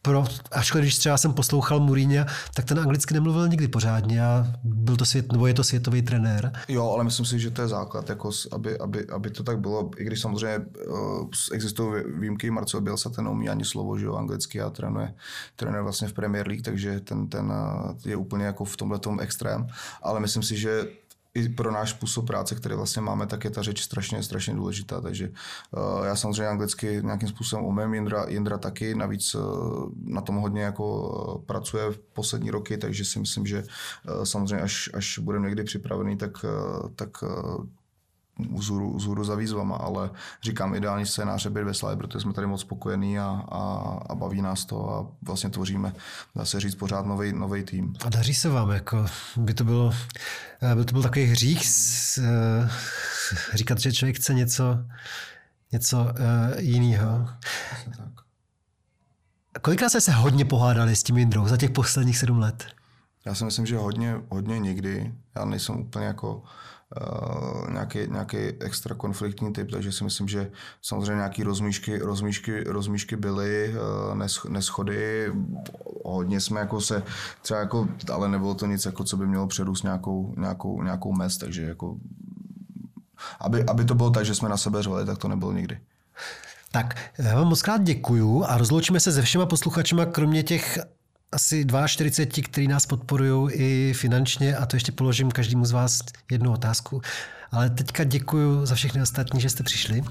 pro, až když třeba jsem poslouchal Mourinho, tak ten anglicky nemluvil nikdy pořádně a byl to svět, nebo je to světový trenér. Jo, ale myslím si, že to je základ, jako aby, aby, aby to tak bylo, i když samozřejmě uh, existují výjimky, Marcel Bielsa ten neumí ani slovo, že jo, anglicky a trénuje, trénuje vlastně v Premier League, takže ten, ten uh, je úplně jako v tomhle tom extrém, ale myslím si, že i pro náš způsob práce, který vlastně máme, tak je ta řeč strašně, strašně důležitá. Takže uh, já samozřejmě anglicky nějakým způsobem umím, Jindra, Jindra taky, navíc uh, na tom hodně jako uh, pracuje v poslední roky, takže si myslím, že samozřejmě až, až budeme někdy připravený, tak, tak vzhůru, vzhůru za výzvama, ale říkám ideální scénář je Slavě, protože jsme tady moc spokojení a, a, a, baví nás to a vlastně tvoříme, dá se říct, pořád nový tým. A daří se vám, jako by to bylo, by to byl takový hřích eh, říkat, že člověk chce něco, něco uh, jiného. Kolikrát jste se hodně pohádali s tím Jindrou za těch posledních sedm let? Já si myslím, že hodně, hodně nikdy. Já nejsem úplně jako uh, nějaký, nějaký extra konfliktní typ, takže si myslím, že samozřejmě nějaké rozmíšky, rozmíšky, rozmíšky byly, uh, neschody, hodně jsme jako se třeba jako, ale nebylo to nic, jako co by mělo přerůst nějakou, nějakou, nějakou mez, takže jako aby, aby to bylo tak, že jsme na sebe řvali, tak to nebylo nikdy. Tak, já vám moc krát děkuju a rozloučíme se se všema posluchačima, kromě těch asi 42, který nás podporují i finančně a to ještě položím každému z vás jednu otázku. Ale teďka děkuji za všechny ostatní, že jste přišli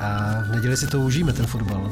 a v neděli si to užijeme, ten fotbal.